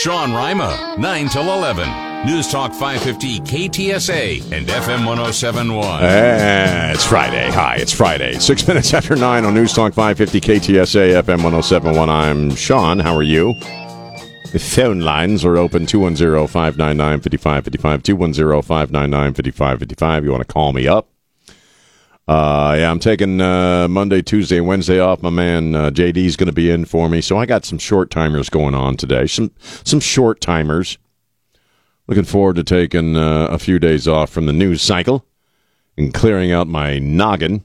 Sean Rima, 9 till 11. News Talk 550 KTSA and FM 1071. Eh, it's Friday. Hi, it's Friday. Six minutes after nine on News Talk 550 KTSA FM 1071. I'm Sean. How are you? The phone lines are open 210 599 5555. 210 599 5555. You want to call me up? Uh, yeah, I'm taking uh, Monday, Tuesday, Wednesday off. My man uh, JD's going to be in for me, so I got some short timers going on today. Some some short timers. Looking forward to taking uh, a few days off from the news cycle and clearing out my noggin.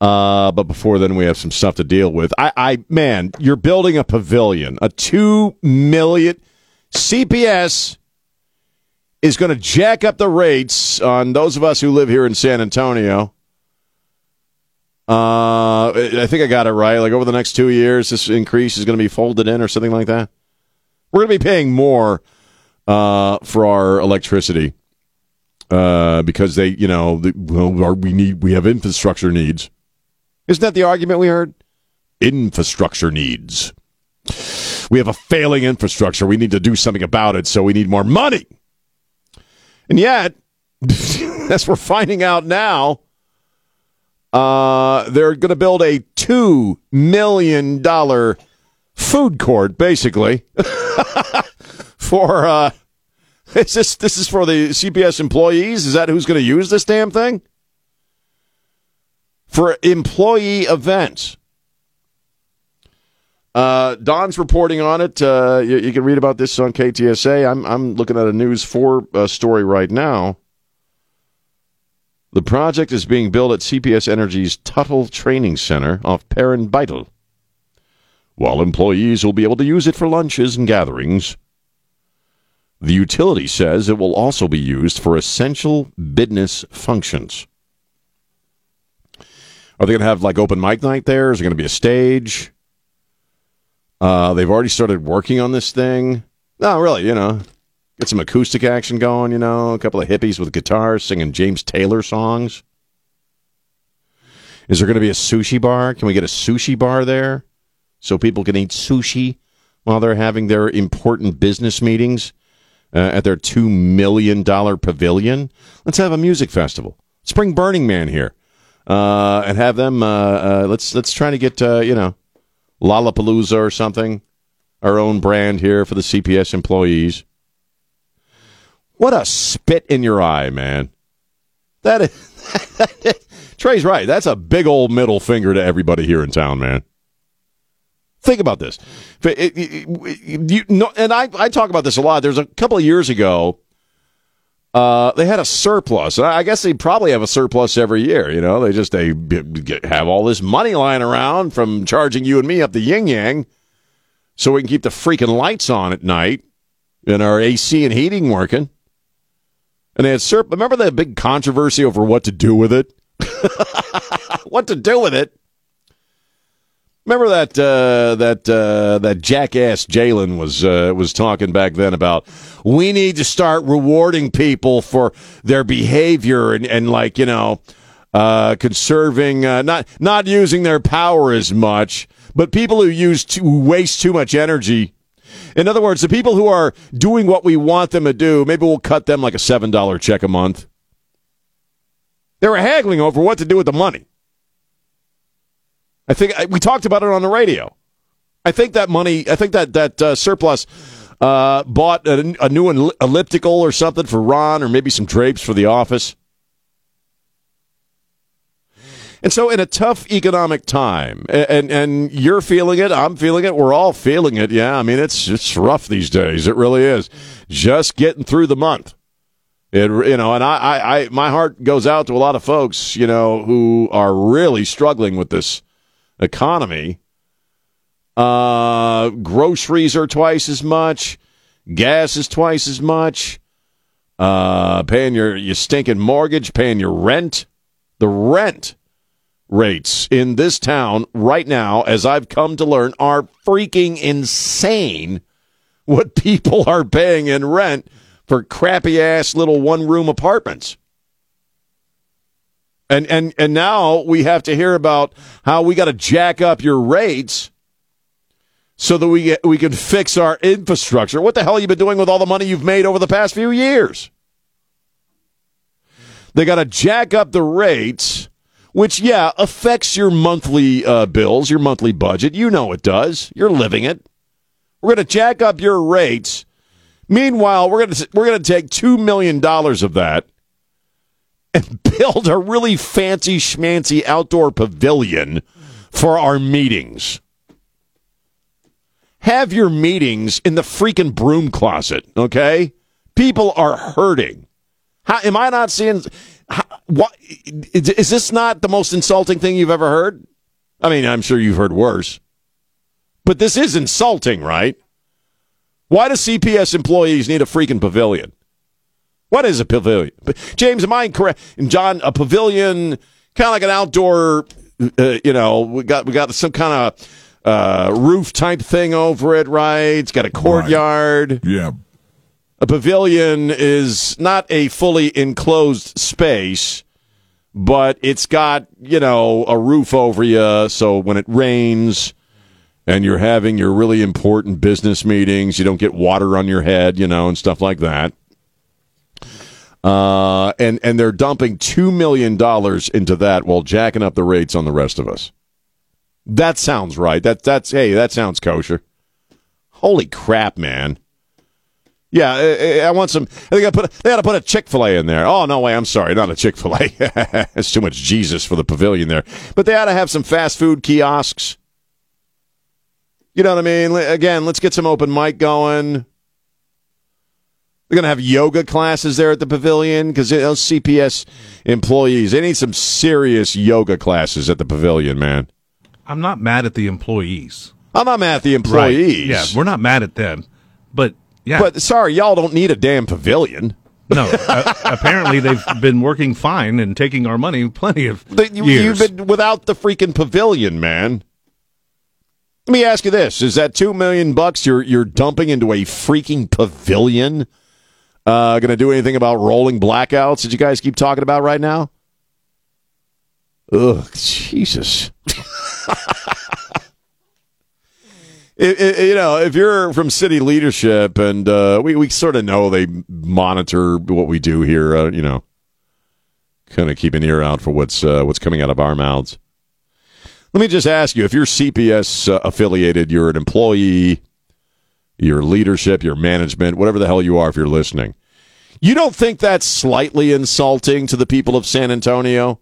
Uh, but before then, we have some stuff to deal with. I, I man, you're building a pavilion, a two million CPS is going to jack up the rates on those of us who live here in San Antonio. Uh, I think I got it right. Like over the next two years, this increase is going to be folded in or something like that. We're going to be paying more uh, for our electricity uh, because they, you know, the, well, we need we have infrastructure needs. Isn't that the argument we heard? Infrastructure needs. We have a failing infrastructure. We need to do something about it, so we need more money. And yet, as we're finding out now, uh, they're going to build a $2 million food court, basically, for. Uh, is this, this is for the CPS employees? Is that who's going to use this damn thing? For employee events. Uh, Don's reporting on it. Uh, you, you, can read about this on KTSA. I'm, I'm looking at a News 4 uh, story right now. The project is being built at CPS Energy's Tuttle Training Center off Perrin Beitel. While employees will be able to use it for lunches and gatherings, the utility says it will also be used for essential business functions. Are they going to have like open mic night there? Is there going to be a stage? Uh, they've already started working on this thing. No, really, you know, Get some acoustic action going, you know, a couple of hippies with guitars singing James Taylor songs. Is there going to be a sushi bar? Can we get a sushi bar there so people can eat sushi while they're having their important business meetings uh, at their $2 million pavilion? Let's have a music festival. Let's bring Burning Man here uh, and have them. Uh, uh let's let's try to get uh, you know Lollapalooza or something, our own brand here for the CPS employees. What a spit in your eye, man. That is, Trey's right. That's a big old middle finger to everybody here in town, man. Think about this. It, it, it, you know, and I, I talk about this a lot. There's a couple of years ago, uh, they had a surplus. I guess they probably have a surplus every year. You know, they just they have all this money lying around from charging you and me up the yin yang, so we can keep the freaking lights on at night and our AC and heating working. And they had syrup. Remember the big controversy over what to do with it? what to do with it? Remember that uh, that uh, that jackass Jalen was uh, was talking back then about we need to start rewarding people for their behavior and, and like you know uh, conserving uh, not not using their power as much, but people who use too, waste too much energy in other words, the people who are doing what we want them to do, maybe we'll cut them like a $7 check a month. They were haggling over what to do with the money. I think we talked about it on the radio. I think that money, I think that that uh, surplus uh, bought a, a new elliptical or something for Ron, or maybe some drapes for the office. And so, in a tough economic time, and, and, you're feeling it, I'm feeling it, we're all feeling it. Yeah, I mean it's it's rough these days. It really is. Just getting through the month. It you know, and I, I, I my heart goes out to a lot of folks, you know, who are really struggling with this economy. Uh, groceries are twice as much. Gas is twice as much. Uh, paying your your stinking mortgage, paying your rent. The rent rates in this town right now, as I've come to learn, are freaking insane what people are paying in rent for crappy ass little one room apartments. And and and now we have to hear about how we got to jack up your rates so that we get, we can fix our infrastructure. What the hell have you been doing with all the money you've made over the past few years? They got to jack up the rates, which yeah affects your monthly uh, bills, your monthly budget. You know it does. You're living it. We're going to jack up your rates. Meanwhile, we're going to we're going to take two million dollars of that and build a really fancy schmancy outdoor pavilion for our meetings. Have your meetings in the freaking broom closet, okay? People are hurting. How, am I not seeing? How, what is this? Not the most insulting thing you've ever heard? I mean, I'm sure you've heard worse, but this is insulting, right? Why do CPS employees need a freaking pavilion? What is a pavilion? James, am I incorrect? And John, a pavilion, kind of like an outdoor, uh, you know, we got we got some kind of uh, roof type thing over it, right? It's got a courtyard. Right. Yeah. A pavilion is not a fully enclosed space, but it's got, you know, a roof over you. So when it rains and you're having your really important business meetings, you don't get water on your head, you know, and stuff like that. Uh, and and they're dumping two million dollars into that while jacking up the rates on the rest of us. That sounds right. That that's hey, that sounds kosher. Holy crap, man! Yeah, I, I want some. They got to put. They got to put a Chick Fil A in there. Oh no, way! I'm sorry, not a Chick Fil A. That's too much Jesus for the pavilion there. But they ought to have some fast food kiosks. You know what I mean? Again, let's get some open mic going. They're going to have yoga classes there at the pavilion because those CPS employees, they need some serious yoga classes at the pavilion, man. I'm not mad at the employees. I'm not mad at the employees. Right. Yeah, we're not mad at them. But yeah. But sorry, y'all don't need a damn pavilion. No, uh, apparently they've been working fine and taking our money plenty of you, years. You've been without the freaking pavilion, man. Let me ask you this: Is that two million bucks you're you're dumping into a freaking pavilion? Uh, going to do anything about rolling blackouts that you guys keep talking about right now? Ugh, Jesus. it, it, you know, if you're from city leadership, and uh, we we sort of know they monitor what we do here, uh, you know, kind of keep an ear out for what's uh, what's coming out of our mouths. Let me just ask you: if you're CPS uh, affiliated, you're an employee, your leadership, your management, whatever the hell you are, if you're listening, you don't think that's slightly insulting to the people of San Antonio?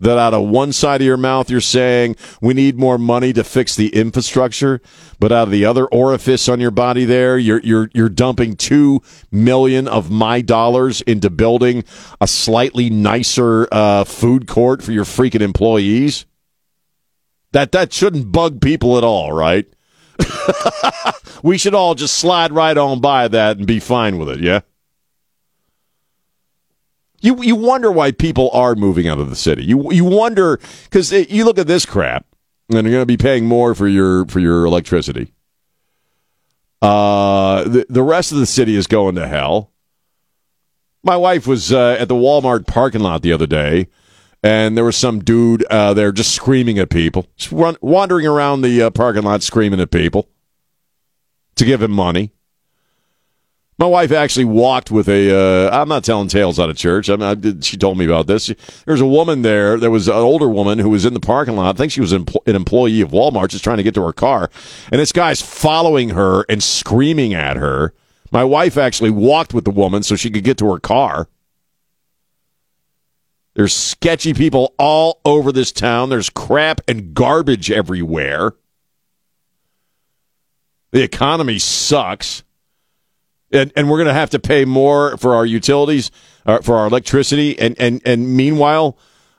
That out of one side of your mouth you're saying we need more money to fix the infrastructure, but out of the other orifice on your body there, you're you're you're dumping two million of my dollars into building a slightly nicer uh, food court for your freaking employees. That that shouldn't bug people at all, right? we should all just slide right on by that and be fine with it, yeah? You you wonder why people are moving out of the city. You you wonder because you look at this crap, and you're going to be paying more for your for your electricity. Uh, the the rest of the city is going to hell. My wife was uh, at the Walmart parking lot the other day, and there was some dude uh, there just screaming at people, just run, wandering around the uh, parking lot screaming at people to give him money. My wife actually walked with a. uh, not telling tales out of church. I mean, I, she told me about this. There's a woman there. There was an older woman who was in the parking lot. I think she was an employee of Walmart, just trying to get to her car. And this guy's following her and screaming at her. My wife actually walked with the woman so she could get to her car. There's sketchy people all over this town. There's crap and garbage everywhere. The economy sucks and, and we're going to have to pay more for our utilities, uh, for our electricity, and and and meanwhile,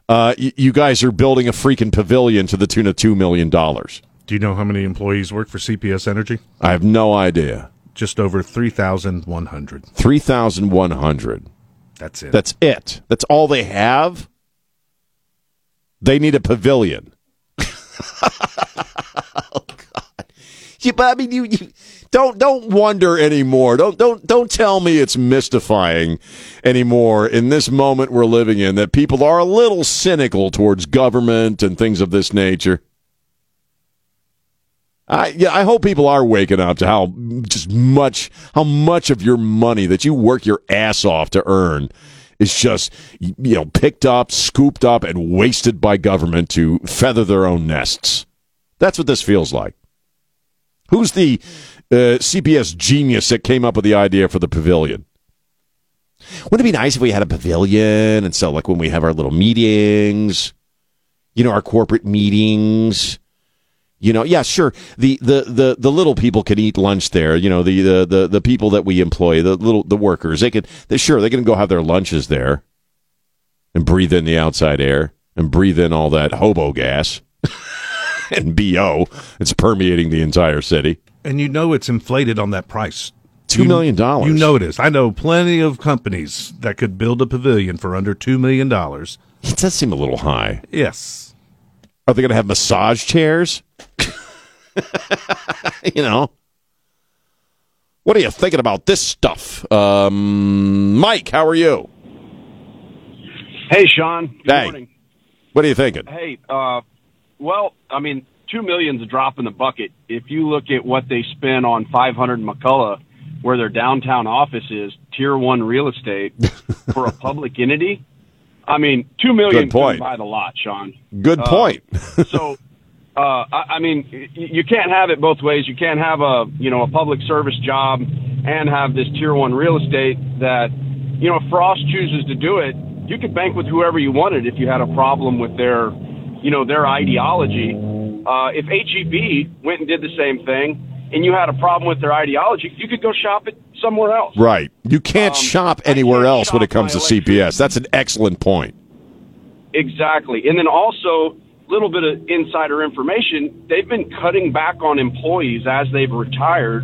uh, y- you guys are building a freaking pavilion to the tune of two million dollars. Do you know how many employees work for CPS Energy? I have no idea. Just over three thousand one hundred. Three thousand one hundred. That's it. That's it. That's all they have. They need a pavilion. oh God! Yeah, but I mean, you, you don't don't wonder anymore. Don't don't don't tell me it's mystifying anymore in this moment we're living in that people are a little cynical towards government and things of this nature. I yeah, I hope people are waking up to how just much how much of your money that you work your ass off to earn is just you know picked up, scooped up, and wasted by government to feather their own nests. That's what this feels like. Who's the uh, CPS genius that came up with the idea for the pavilion? Wouldn't it be nice if we had a pavilion and so like when we have our little meetings, you know, our corporate meetings you know, yeah, sure. The, the, the, the little people can eat lunch there. You know, the, the, the, the people that we employ, the little the workers, they could they sure they can go have their lunches there and breathe in the outside air and breathe in all that hobo gas and BO. It's permeating the entire city. And you know it's inflated on that price. Two million dollars. You know it is. I know plenty of companies that could build a pavilion for under two million dollars. It does seem a little high. Yes. Are they going to have massage chairs? you know. What are you thinking about this stuff? Um, Mike, how are you? Hey, Sean. Good hey. morning. What are you thinking? Hey, uh, well, I mean, two million's a drop in the bucket. If you look at what they spend on 500 McCullough, where their downtown office is, tier one real estate for a public entity, I mean, two million Good point. buy the lot, Sean. Good Uh, point. so, uh, I, I mean, you can't have it both ways. You can't have a you know a public service job and have this tier one real estate that you know if Frost chooses to do it, you could bank with whoever you wanted if you had a problem with their you know their ideology. Uh, if HEB went and did the same thing. And you had a problem with their ideology, you could go shop it somewhere else. right. You can't Um, shop anywhere can't else when it comes to CPS. That's an excellent point. Exactly. And then also, a little bit of insider information, they've been cutting back on employees as they've retired,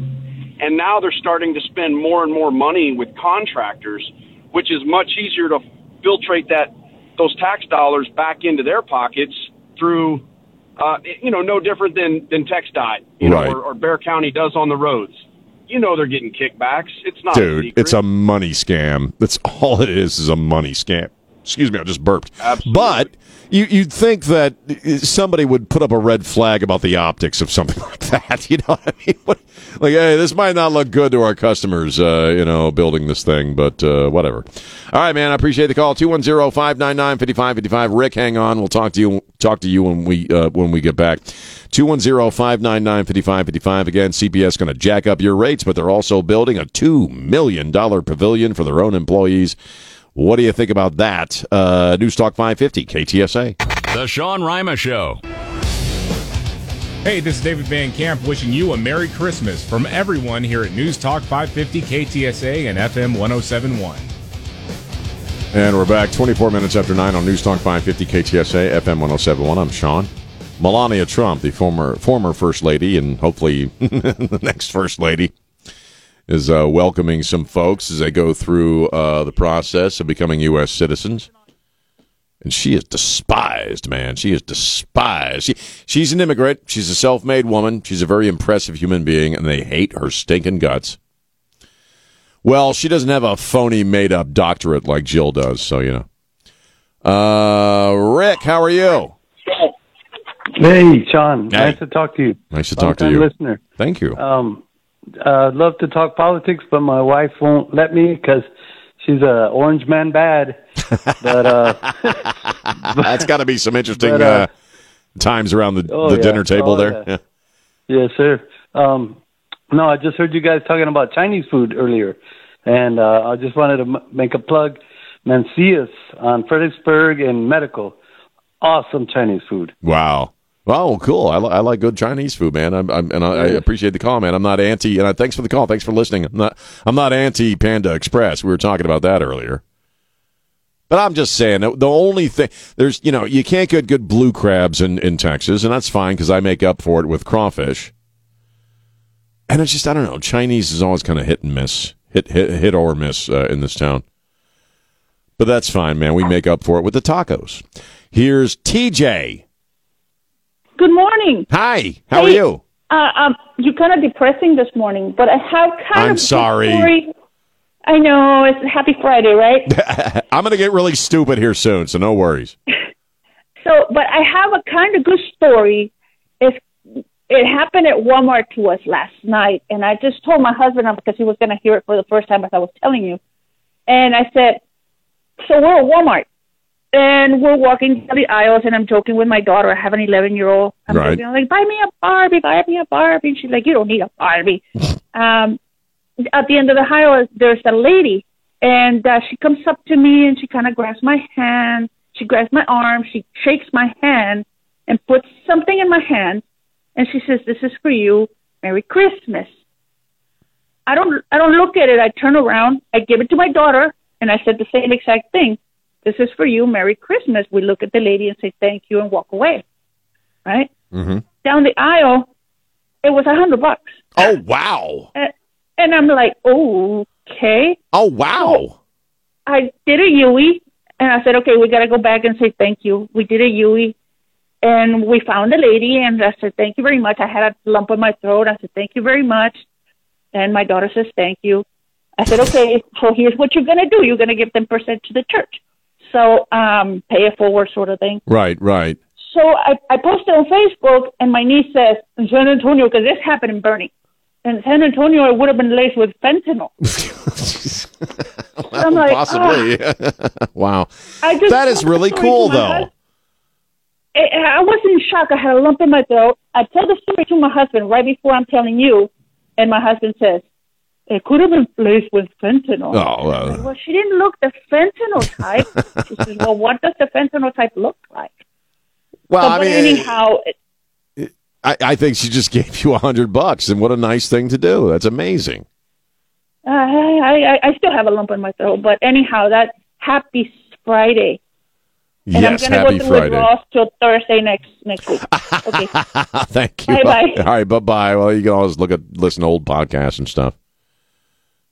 and now they're starting to spend more and more money with contractors, which is much easier to filtrate that those tax dollars back into their pockets through uh, you know, no different than than TxDOT, you Right. know, or, or Bexar County does on the roads. You know they're getting kickbacks. It's not Dude, secret. it's a money scam. That's all it is, is a money scam. Excuse me, I just burped. Absolutely. But you, you'd think that somebody would put up a red flag about the optics of something like that. You know what I mean? What, like, hey, this might not look good to our customers, uh, you know, building this thing, but uh, whatever. All right, man, I appreciate the call. 210-599-5555. Rick, hang on. We'll talk to you talk to you when we uh, when we get back. 210-599-5555. Again, CPS going to jack up your rates, but they're also building a $2 million pavilion for their own employees. What do you think about that? Uh, News Talk 550, KTSA. The Sean Rima Show. Hey, this is David Van Camp wishing you a Merry Christmas from everyone here at News Talk 550 KTSA and FM 1071. And we're back 24 minutes after 9 on News Talk 550 KTSA FM 1071. I'm Sean. Melania Trump, the former former first lady and hopefully the next first lady is uh, welcoming some folks as they go through uh, the process of becoming U.S. citizens. And she is despised, man. She is despised. She, she's an immigrant. She's a self made woman. She's a very impressive human being, and they hate her stinking guts. Well, she doesn't have a phony made up doctorate like Jill does, so, you know. Uh, Rick, how are you? Hey, Sean. Hey. Nice to talk to you. Nice to talk to Long-time you. listener. Thank you. Um, uh, love to talk politics, but my wife won't let me because she's a orange man bad. but uh, That's got to be some interesting but, uh, uh, times around the, oh, the yeah. dinner table Oh, there. yeah. yes, sir. Um, no, I just heard you guys talking about Chinese food earlier, and uh, I just wanted to m- make a plug. Mencius on Fredericksburg and Medical, awesome Chinese food. Wow. Wow, cool. I, li- I like good Chinese food, man. I'm, I'm, and I, I appreciate the call, man. I'm not anti. And I, thanks for the call. Thanks for listening. I'm not. I'm not anti Panda Express. We were talking about that earlier. But I'm just saying the the only thing there's, you know, you can't get good blue crabs in in Texas, and that's fine because I make up for it with crawfish. And it's just I don't know. Chinese is always kind of hit and miss, hit hit hit or miss uh, in this town. But that's fine, man. We make up for it with the tacos. Here's TJ. Good morning. Hi, how are you? Uh, um, you're kind of depressing this morning, but I have kind I'm of sorry. Story. I know it's Happy Friday, right? I'm going to get really stupid here soon, so no worries. so, but I have a kind of good story. It's it happened at Walmart to us last night, and I just told my husband because he was going to hear it for the first time as I was telling you, and I said, "So we're at Walmart." And we're walking down the aisles, and I'm joking with my daughter. I have an 11 year old. I'm Right. joking, I'm like, buy me a Barbie, buy me a Barbie. And she's like, you don't need a Barbie. um, at the end of the aisle, there's a lady, and uh, she comes up to me and she kind of grabs my hand. She grabs my arm. She shakes my hand and puts something in my hand, and she says, "This is for you. Merry Christmas." I don't. I don't look at it. I turn around. I give it to my daughter, and I said the same exact thing. This is for you. Merry Christmas. We look at the lady and say thank you and walk away. Right Mm-hmm. down the aisle, it was a hundred bucks, Oh wow! and, and I'm like, okay. Oh wow! I did a Yui, and I said, okay, we got to go back and say thank you. We did a Yui, and we found the lady, and I said, thank you very much. I had a lump in my throat. I said, thank you very much. And my daughter says, thank you. I said, okay, so here's what you're going to do. You're going to give 10% to the church. So um, pay it forward sort of thing. Right, right. So I, I posted on Facebook, and my niece says, in San Antonio, because this happened in Boerne. In San Antonio, it would have been laced with fentanyl. I'm like. Possibly. wow. I just That is really cool, though. hus- I I was in shock. I had a lump in my throat. I tell the story to my husband right before I'm telling you, and my husband says, "It could have been placed with fentanyl." Oh, uh, well, she didn't look the fentanyl type. she says, "Well, what does the fentanyl type look like?" well, So, I mean, anyhow, it, I, I think she just gave you a hundred bucks, and what a nice thing to do. That's amazing. uh, I, I I still have a lump in my throat. But anyhow, that happy Friday. And yes, I'm gonna happy go through Friday. withdrawals till Thursday next next week. Okay. Thank you. Bye-bye. All right, bye bye. Well, you can always look at listen to old podcasts and stuff.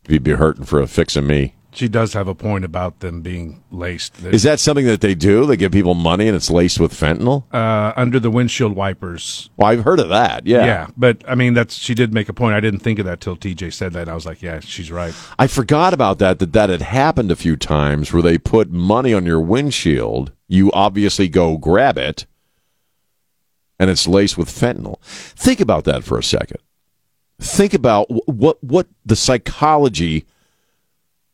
You'd be hurting for a fix of me. She does have a point about them being laced. Is that something that they do? They give people money and it's laced with fentanyl? uh, under the windshield wipers. Well, I've heard of that. Yeah. Yeah. but I mean, that's she did make a point. I didn't think of that till TJ said that. And I was like, yeah, she's right. I forgot about that, that that had happened a few times where they put money on your windshield. You obviously go grab it, and it's laced with fentanyl. Think about that for a second. Think about what what the psychology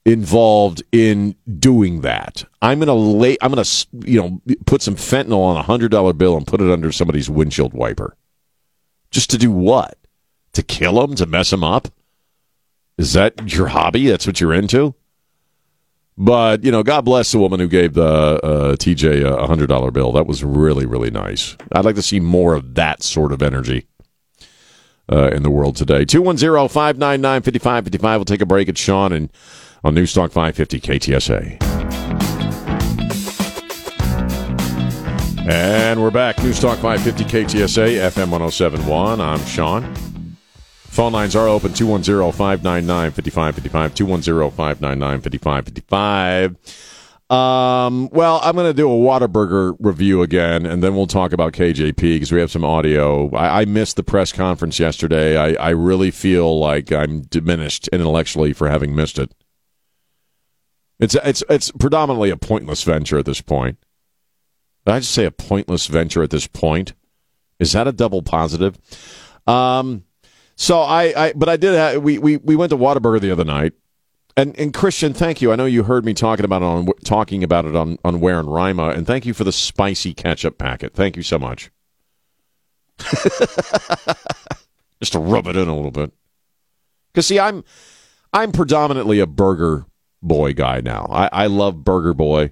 involved in doing that. I'm gonna lay. I'm gonna you know put some fentanyl on a hundred dollar bill and put it under somebody's windshield wiper. Just to do what? To kill them? To mess them up? Is that your hobby? That's what you're into? But you know, God bless the woman who gave the uh, TJ a hundred dollar bill. That was really, really nice. I'd like to see more of that sort of energy uh, in the world today. 210-599-5555. We'll take a break at Sean and on Newstalk 550 KTSA. And we're back. Newstalk 550 KTSA, FM 1071. I'm Sean. Phone lines are open 210 599 5555. 210 599 5555. Um, well, I'm going to do a Whataburger review again, and then we'll talk about KJP because we have some audio. I, I missed the press conference yesterday. I, I really feel like I'm diminished intellectually for having missed it. It's it's it's predominantly a pointless venture at this point. Did I just say a pointless venture at this point? Is that a double positive? Um, so I, I but I did. Have, we we we went to Whataburger the other night, and and Christian, thank you. I know you heard me talking about it on talking about it on on Ware and Rima, and thank you for the spicy ketchup packet. Thank you so much. Just to rub it in a little bit, because see, I'm I'm predominantly a burger boy guy now. I, I love Burger Boy.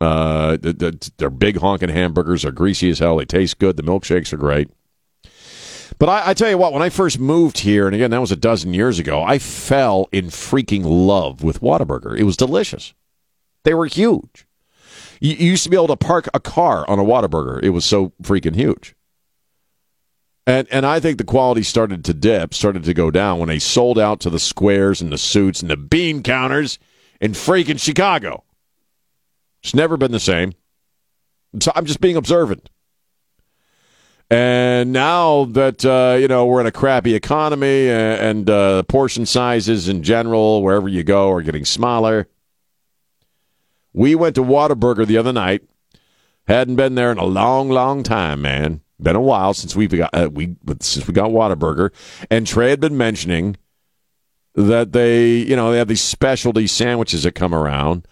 Uh, the, the, they're big honking hamburgers. They're greasy as hell. They taste good. The milkshakes are great. But I, I tell you what, when I first moved here, and again, that was a dozen years ago, I fell in freaking love with Whataburger. It was delicious. They were huge. You, you used to be able to park a car on a Whataburger. It was so freaking huge. And and I think the quality started to dip, started to go down when they sold out to the squares and the suits and the bean counters in freaking Chicago. It's never been the same. So I'm just being observant. And now that uh, you know we're in a crappy economy and, and uh, portion sizes in general, wherever you go, are getting smaller. We went to Whataburger the other night. Hadn't been there in a long, long time, man. Been a while since we've got uh, we since we got Whataburger, and Trey had been mentioning that they, you know, they have these specialty sandwiches that come around,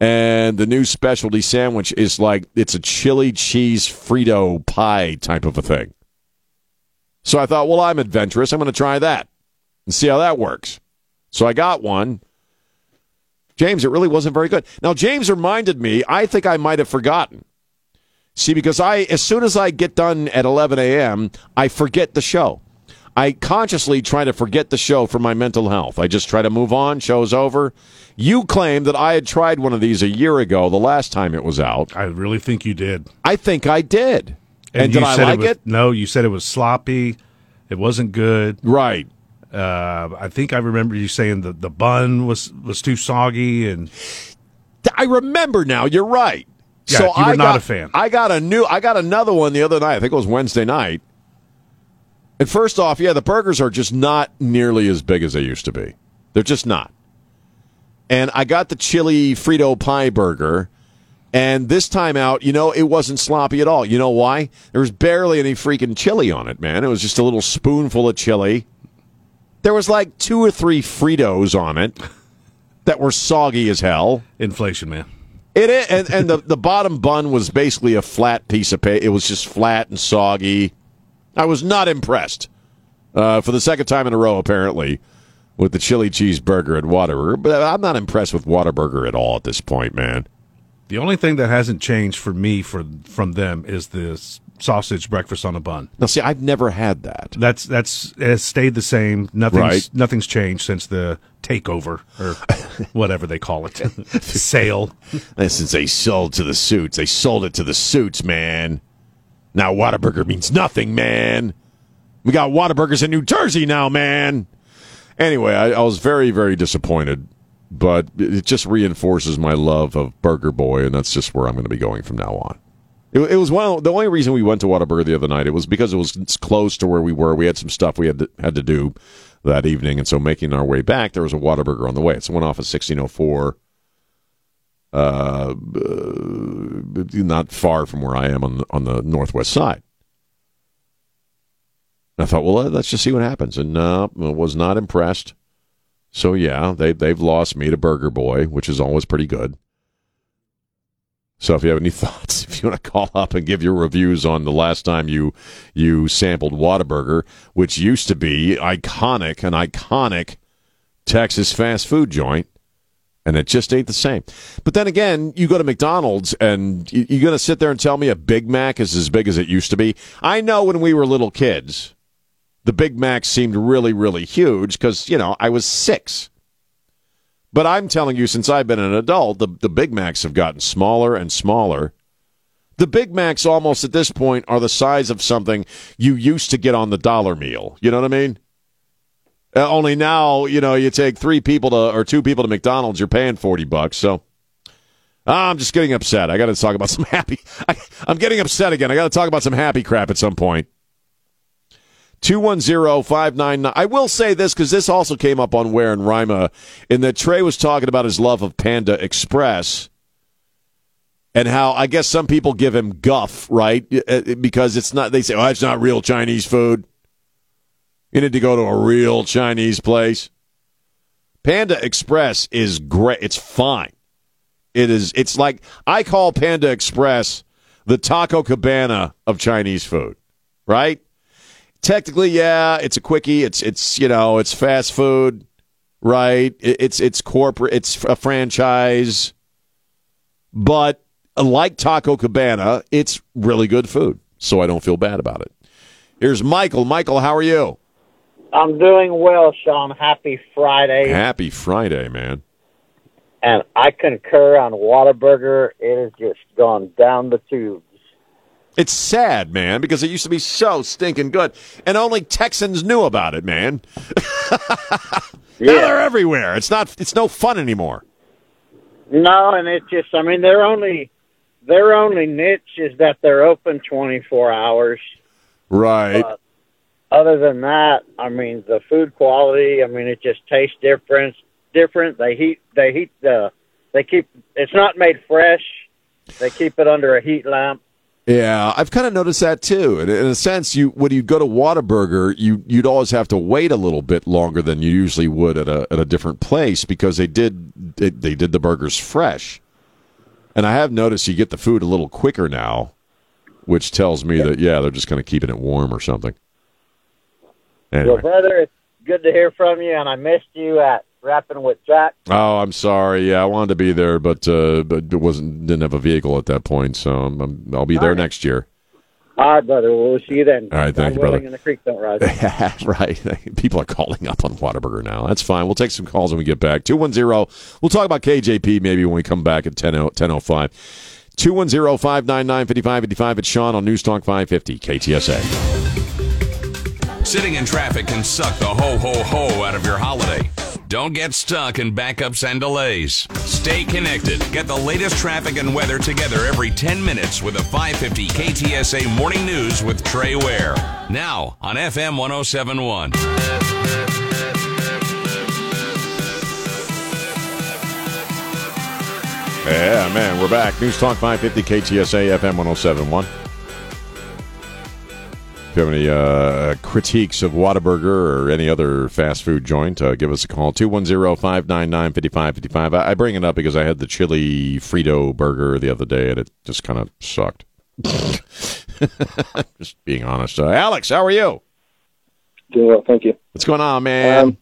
and the new specialty sandwich is like it's a chili cheese Frito pie type of a thing. So I thought, well, I'm adventurous. I'm going to try that and see how that works. So I got one. James, it really wasn't very good. Now, James reminded me, I think I might have forgotten. See, because I, as soon as I get done at 11 a.m., I forget the show. I consciously try to forget the show for my mental health. I just try to move on. Show's over. You claim that I had tried one of these a year ago, the last time it was out. I really think you did. I think I did. And, you did I said like was, it? No, you said it was sloppy. It wasn't good. Right. Uh, I think I remember you saying that the bun was was too soggy and I remember now. You're right. Yeah, so you were I not got, a fan. I got a new. I got another one the other night. I think it was Wednesday night. And first off, yeah, the burgers are just not nearly as big as they used to be. They're just not. And I got the chili Frito pie burger. And this time out, you know, it wasn't sloppy at all. You know why? There was barely any freaking chili on it, man. It was just a little spoonful of chili. There was like two or three Fritos on it that were soggy as hell. inflation, man. It is, and, and the, the bottom bun was basically a flat piece of paper. It was just flat and soggy. I was not impressed. Uh, for the second time in a row, apparently, with the chili cheeseburger at Whataburger. But I'm not impressed with Whataburger at all at this point, man. The only thing that hasn't changed for me for from them is this sausage breakfast on a bun. Now, see, I've never had that. That's that's it has stayed the same. Nothing's Right. nothing's changed since the takeover or whatever they call it, sale. Since they sold to the suits, they sold it to the suits, man. Now Whataburger means nothing, man. We got Whataburgers in New Jersey now, man. Anyway, I, I was very, very disappointed, but it just reinforces my love of Burger Boy, and that's just where I'm going to be going from now on. It, it was one of, the only reason we went to Whataburger the other night. It was because it was close to where we were. We had some stuff we had to, had to do that evening, and so making our way back, there was a Whataburger on the way. It's the one off of 1604 uh, not far from where I am on the, on the northwest side. I thought, well, let's just see what happens, and uh, was not impressed. So yeah, they they've lost me to Burger Boy, which is always pretty good. So if you have any thoughts, if you want to call up and give your reviews on the last time you you sampled Whataburger, which used to be iconic, an iconic Texas fast food joint, and it just ain't the same. But then again, you go to McDonald's and you- you're going to sit there and tell me a Big Mac is as big as it used to be. I know when we were little kids, the Big Mac seemed really, really huge because, you know, I was six. But I'm telling you, since I've been an adult, the, the Big Macs have gotten smaller and smaller. The Big Macs almost at this point are the size of something you used to get on the dollar meal. You know what I mean? Uh, only now, you know, you take three people to or two people to McDonald's, you're paying forty bucks. So Ah, I'm just getting upset. I got to talk about some happy. I, I'm getting upset again. I got to talk about some happy crap at some point. 210-599. I will say this because this also came up on Ware and Rima in that Trey was talking about his love of Panda Express and how I guess some people give him guff, right? Uh, Because it's not. They say, "Oh, it's not real Chinese food." You need to go to a real Chinese place. Panda Express is great. It's fine. It is. It's like I call Panda Express the Taco Cabana of Chinese food, right? Technically, yeah, it's a quickie. It's it's you know it's fast food, right? It- It's it's corporate. It's a franchise, but uh, like Taco Cabana, it's really good food. So I don't feel bad about it. Here's Michael. Michael, how are you? I'm doing well, Sean. Happy Friday. Happy Friday, man. And I concur on Whataburger. It has just gone down the tubes. It's sad, man, because it used to be so stinking good, and only Texans knew about it, man. Now they're everywhere. It's not. It's no fun anymore. No, and it just, I mean, their only, their only niche is that they're open 24 hours. Right. But other than that, I mean, the food quality, I mean, it just tastes different. Different. They heat, they heat the, they keep, it's not made fresh. They keep it under a heat lamp. Yeah, I've kind of noticed that too. In, in a sense, you when you go to Whataburger, you you'd always have to wait a little bit longer than you usually would at a at a different place because they did they, they did the burgers fresh. And I have noticed you get the food a little quicker now, which tells me that yeah, they're just kind of keeping it warm or something. Anyway. Well, brother, it's good to hear from you, and I missed you at Rapping with Jack. Oh, I'm sorry. Yeah, I wanted to be there, but uh, but wasn't didn't have a vehicle at that point, so I'm, I'm, I'll be there right. next year. All right, brother. We'll see you then. All right, thank God you, brother. And the creek don't rise. right. People are calling up on Whataburger now. That's fine. We'll take some calls when we get back. 210. We'll talk about KJP maybe when we come back at 10, 10.05. 210-599-5555. It's Sean on News Talk 550, KTSA. Sitting in traffic can suck the ho ho ho out of your holiday. Don't get stuck in backups and delays. Stay connected. Get the latest traffic and weather together every 10 minutes with a 550 KTSA Morning News with Trey Ware. Now on FM 1071. Yeah, man, we're back. News Talk 550 KTSA FM 1071. If you have any uh, critiques of Whataburger or any other fast food joint, uh, give us a call 210 599 5555. I bring it up because I had the chili Frito burger the other day and it just kind of sucked. just being honest. Uh, Alex, how are you? Doing well, thank you. What's going on, man? Um,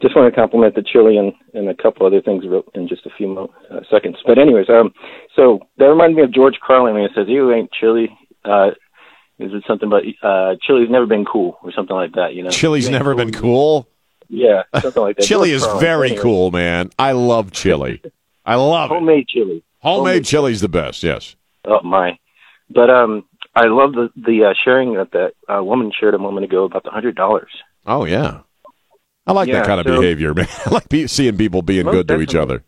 just want to compliment the chili and, and a couple other things in just a few mo- uh, seconds. But anyways, um, so that reminded me of George Carlin when he says, "You ain't chili." Uh, is it something about uh, chili's never been cool or something like that? You know, Chili's never cool. been cool. Yeah, something like that. Chili is very Anyways, cool, man. I love chili. I love it. Homemade chili. Homemade chili's the best. Yes. Oh my! But um, I love the the uh, sharing that that uh, woman shared a moment ago about the hundred dollars. Oh yeah. I like that kind of so- behavior, man. I like be- seeing people being good to each other.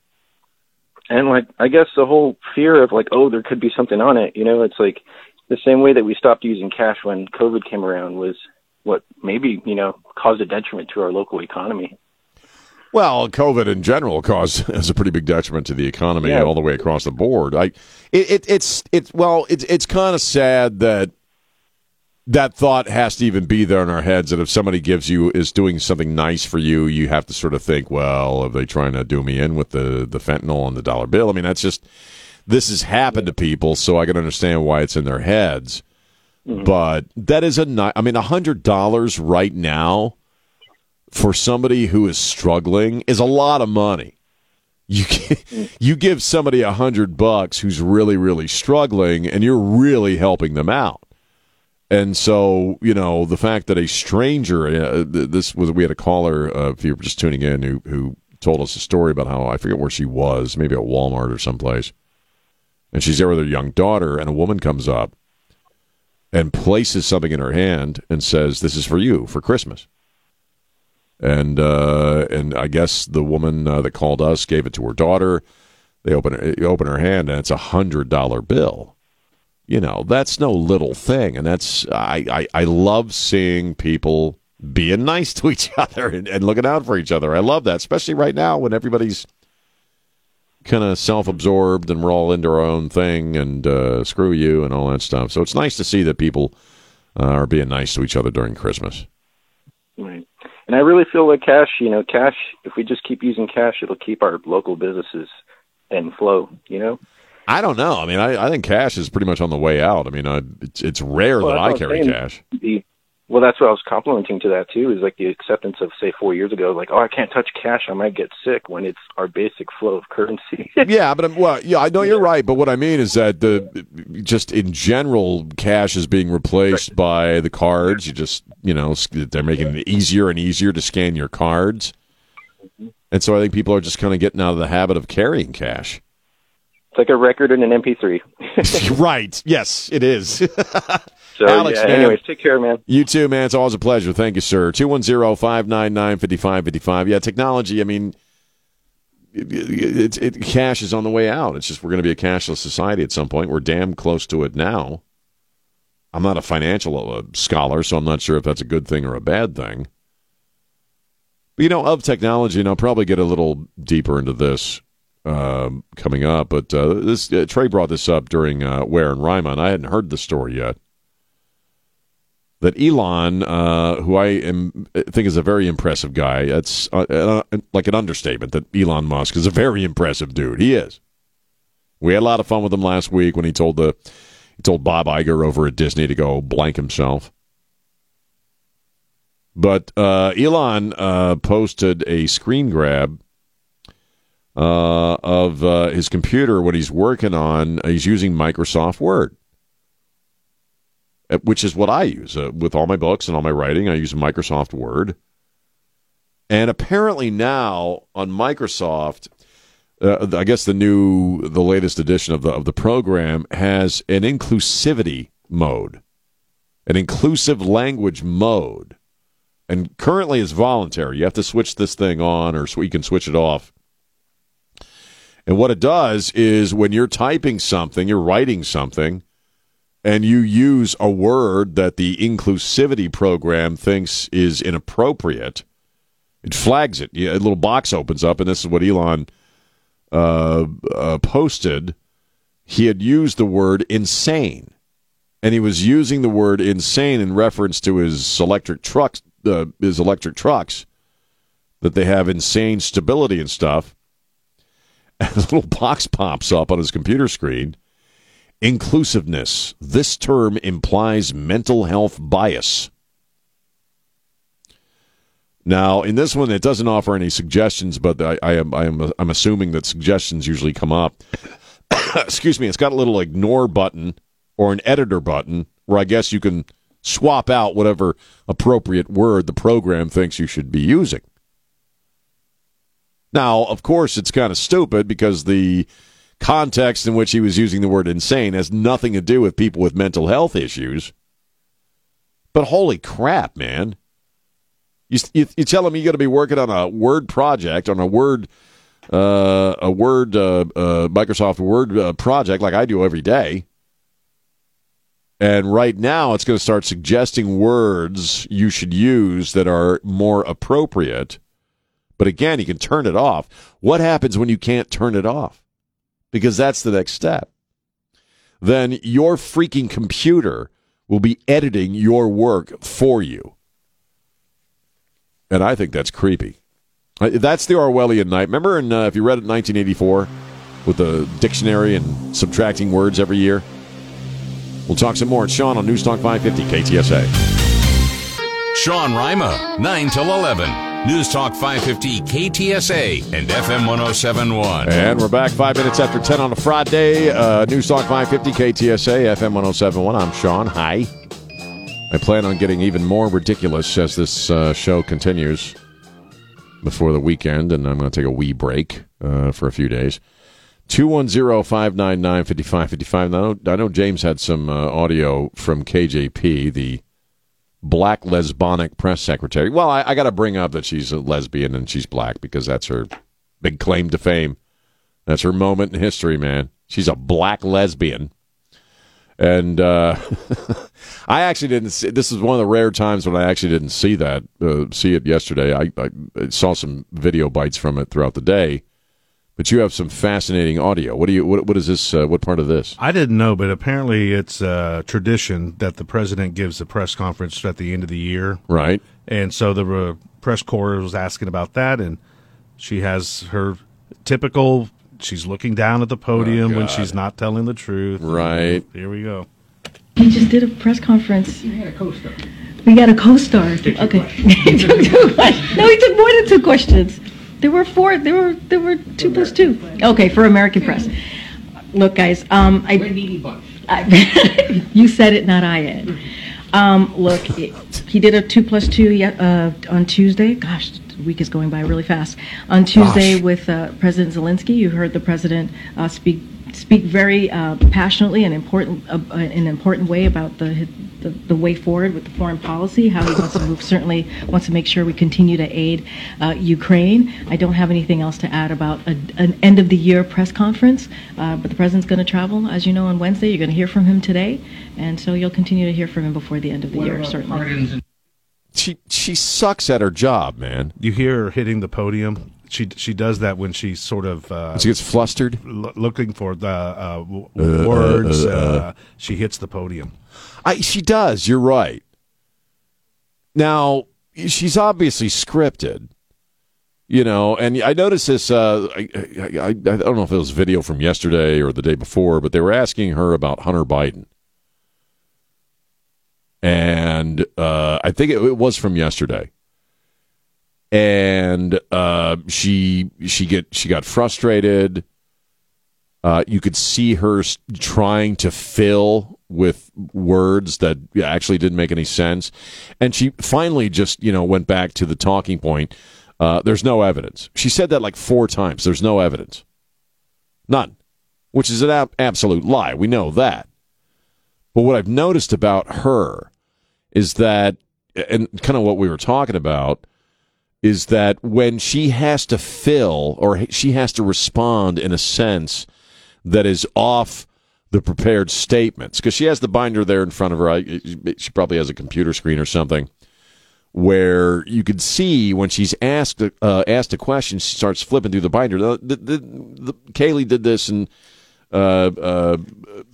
And like, I guess the whole fear of like, oh, there could be something on it. You know, it's like the same way that we stopped using cash when COVID came around was what maybe you know caused a detriment to our local economy. Well, COVID in general caused has a pretty big detriment to the economy Yeah. all the way across the board. I, it, it it's it's well, it's it's kind of sad that that thought has to even be there in our heads that if somebody gives you is doing something nice for you, you have to sort of think, well, are they trying to do me in with the the fentanyl and the dollar bill? I mean, that's just this has happened to people, so I can understand why it's in their heads. But that is a ni- I mean, a hundred dollars right now for somebody who is struggling is a lot of money. You you give somebody a hundred bucks who's really really struggling, and you're really helping them out. And so you know the fact that a stranger uh, this was we had a caller uh, if you were just tuning in who who told us a story about how I forget where she was, maybe at Walmart or someplace, and she's there with her young daughter, and a woman comes up and places something in her hand and says, "This is for you for Christmas." And uh, and I guess the woman uh, that called us gave it to her daughter. They open it, open her hand and it's a hundred dollar bill. You know that's no little thing, and that's I, I I love seeing people being nice to each other and, and looking out for each other. I love that, especially right now when everybody's kind of self-absorbed and we're all into our own thing and uh, screw you and all that stuff. So it's nice to see that people uh, are being nice to each other during Christmas. Right. And I really feel like cash, you know, cash. If we just keep using cash, it'll keep our local businesses in flow. You know. I don't know. I mean, I, I think cash is pretty much on the way out. I mean, I, it's it's rare Well, that I carry cash. The well, that's what I was complimenting to that too. Is like the acceptance of say four years ago, like oh, I can't touch cash, I might get sick. When it's our basic flow of currency. yeah, but I'm, well, yeah, I know you're right. But what I mean is that the just in general, cash is being replaced by the cards. You just you know they're making it easier and easier to scan your cards, mm-hmm. and so I think people are just kind of getting out of the habit of carrying cash. It's like a record in an MP3. right? Yes, it is. So Alex, yeah. man. Anyways, take care, man. You too, man. It's always a pleasure. Thank you, sir. 210-599-5555. Yeah, technology, I mean, it, it, it, cash is on the way out. It's just we're going to be a cashless society at some point. We're damn close to it now. I'm not a financial uh, scholar, so I'm not sure if that's a good thing or a bad thing. But, you know, of technology, and I'll probably get a little deeper into this um, coming up. But uh, this uh, Trey brought this up during uh, Ware and Rima, and I hadn't heard the story yet. That Elon, uh, who I am think is a very impressive guy, that's uh, uh, like an understatement. That Elon Musk is a very impressive dude. He is. We had a lot of fun with him last week when he told the he told Bob Iger over at Disney to go blank himself. But uh, Elon uh, posted a screen grab uh, of his computer when he's working on. He's using Microsoft Word, which is what I use uh, with all my books and all my writing. I use Microsoft Word, and apparently now on Microsoft, uh, I guess the new, the latest edition of the of the program has an inclusivity mode, an inclusive language mode and currently it's voluntary. You have to switch this thing on, or you can switch it off. And what it does is when you're typing something, you're writing something, and you use a word that the inclusivity program thinks is inappropriate, it flags it. A little box opens up, and this is what Elon uh, uh, posted. He had used the word insane and he was using the word insane in reference to his electric trucks uh, his electric trucks that they have insane stability and stuff. And a little box pops up on his computer screen. Inclusiveness. This term implies mental health bias. Now, in this one, it doesn't offer any suggestions, but I, I am I am I'm assuming that suggestions usually come up. Excuse me. It's got a little ignore button or an editor button where I guess you can swap out whatever appropriate word the program thinks you should be using. Now, of course, it's kind of stupid because the context in which he was using the word insane has nothing to do with people with mental health issues. But holy crap, man. You, you, you tell him you got to be working on a Word project, on a Word, uh, a Word, uh, uh, Microsoft Word uh, project like I do every day. And right now, it's going to start suggesting words you should use that are more appropriate. But again, you can turn it off. What happens when you can't turn it off? Because that's the next step. Then your freaking computer will be editing your work for you. And I think that's creepy. That's the Orwellian night. Remember, in, uh, if you read it in 1984 with the dictionary and subtracting words every year? We'll talk some more. It's Sean on News Talk 550 KTSA. Sean Rima, 9 till 11. News Talk 550 KTSA and FM 1071. And we're back five minutes after 10 on a Friday. Uh, News Talk 550 KTSA, FM 1071. I'm Sean. Hi. I plan on getting even more ridiculous as this uh, show continues before the weekend, and I'm going to take a wee break uh, for a few days. 210-599-5555. I know, I know James had some uh, audio from KJP, the black lesbonic press secretary. Well, I, I got to bring up that she's a lesbian and she's black because that's her big claim to fame. That's her moment in history, man. She's a black lesbian. And uh, I actually didn't see. This is one of the rare times when I actually didn't see that. Uh, see it yesterday. I, I saw some video bites from it throughout the day. But you have some fascinating audio. What do you? What, what is this? Uh, what part of this? I didn't know, but apparently it's a tradition that the president gives a press conference at the end of the year. Right. And so the uh, press corps was asking about that, and she has her typical. She's looking down at the podium when she's not telling the truth. Right. Here we go. He just did a press conference. We had a co-star. We got a co-star. Okay. he took two questions. No, he took more than two questions. There were four. There were there were two plus two. Okay, for American press. Look, guys. Um, I. I you said it, not I did. Um, look, it, he did a two plus two ye- uh, on Tuesday. Gosh, the week is going by really fast. On Tuesday Gosh. with uh, President Zelensky, you heard the president uh, speak speak very uh, passionately and important uh, uh, in an important way about the, the the way forward with the foreign policy. How he wants to move. Certainly wants to make sure we continue to aid uh, Ukraine. I don't have anything else to add about a, an end of the year press conference. Uh, but the president's going to travel, as you know, on Wednesday. You're going to hear from him today, and so you'll continue to hear from him before the end of the year. Certainly. She she sucks at her job, man. You hear her hitting the podium. She she does that when she sort of uh, She gets flustered. l- looking for the uh, w- Uh, words. uh, uh, uh, she hits the podium. I, she does. You're right. Now she's obviously scripted, you know. And I noticed this. Uh, I, I, I, I don't know if it was video from yesterday or the day before, but they were asking her about Hunter Biden, and uh, I think it, it was from yesterday. And uh, she she get she got frustrated. Uh, you could see her trying to fill with words that actually didn't make any sense, and she finally just you know went back to the talking point. Uh, there's no evidence. She said that like four times. There's no evidence, none, which is an ab- absolute lie. We know that. But what I've noticed about her is that, and kind of what we were talking about, is that when she has to fill or she has to respond in a sense that is off the prepared statements, because she has the binder there in front of her. I- She probably has a computer screen or something where you could see when she's asked uh, asked a question, she starts flipping through the binder. The, the, the, Kayleigh did this, and uh, uh,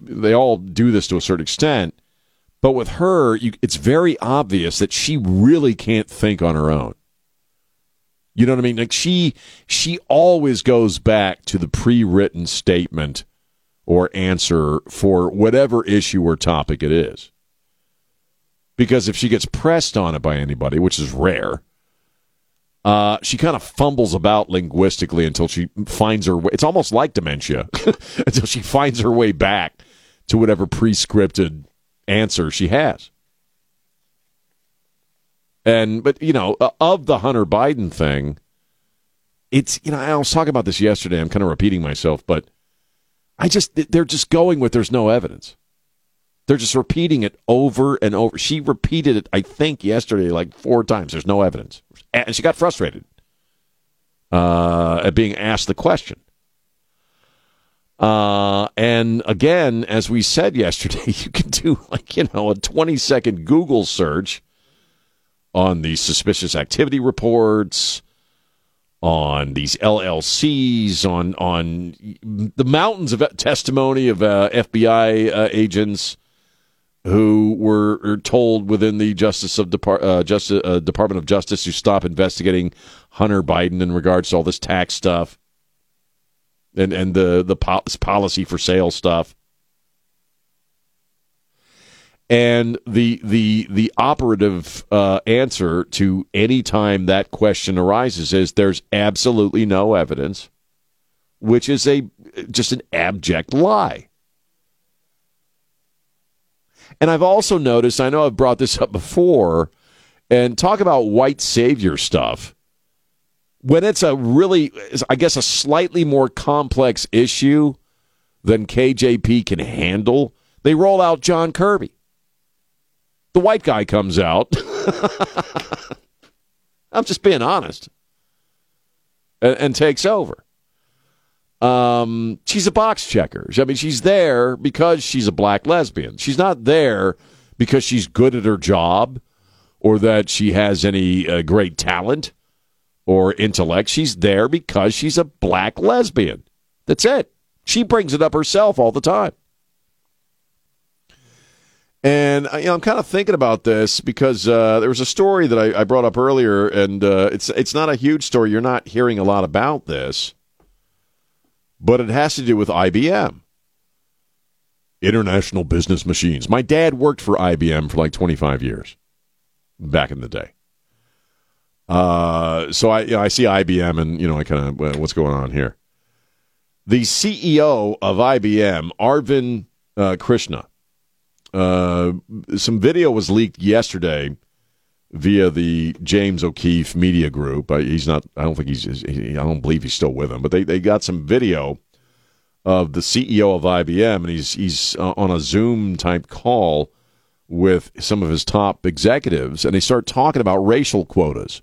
they all do this to a certain extent. But with her, you, it's very obvious that she really can't think on her own. You know what I mean? Like she she always goes back to the pre-written statement or answer for whatever issue or topic it is. Because if she gets pressed on it by anybody, which is rare, uh, she kind of fumbles about linguistically until she finds her way. It's almost like dementia until she finds her way back to whatever pre-scripted answer she has. And but you know, uh, of the Hunter Biden thing, it's you know I was talking about this yesterday. I'm kind of repeating myself, but I just they're just going with there's no evidence. They're just repeating it over and over. She repeated it, I think, yesterday like four times. There's no evidence, and she got frustrated uh, at being asked the question. Uh, and again, as we said yesterday, you can do like you know a 20 second Google search on these suspicious activity reports, on these LLCs, on on the mountains of testimony of uh, FBI uh, agents who were told within the Justice of Depart, uh, Justice, uh, Department of Justice to stop investigating Hunter Biden in regards to all this tax stuff and and the the pol- policy for sale stuff. And the the the operative uh, answer to any time that question arises is there's absolutely no evidence, which is a just an abject lie. And I've also noticed, I know I've brought this up before, and talk about white savior stuff. When it's a really, I guess, a slightly more complex issue than KJP can handle, they roll out John Kirby. The white guy comes out. I'm just being honest. And, and takes over. Um, she's a box checker. I mean, she's there because she's a black lesbian. She's not there because she's good at her job or that she has any uh, great talent or intellect. She's there because she's a black lesbian. That's it. She brings it up herself all the time. And uh, you know, I'm kind of thinking about this because uh, there was a story that I, I brought up earlier, and uh, it's it's not a huge story. You're not hearing a lot about this, but it has to do with IBM, International Business Machines. My dad worked for IBM for like 25 years back in the day. Uh, so I you know, I see IBM, and you know, I kind of what's going on here. The CEO of IBM, Arvind uh, Krishna. Uh, some video was leaked yesterday via the James O'Keefe Media Group. Uh, he's not. I don't think he's. He, I don't believe he's still with them. But they, they got some video of the CEO of IBM, and he's he's uh, on a Zoom type call with some of his top executives, and they start talking about racial quotas.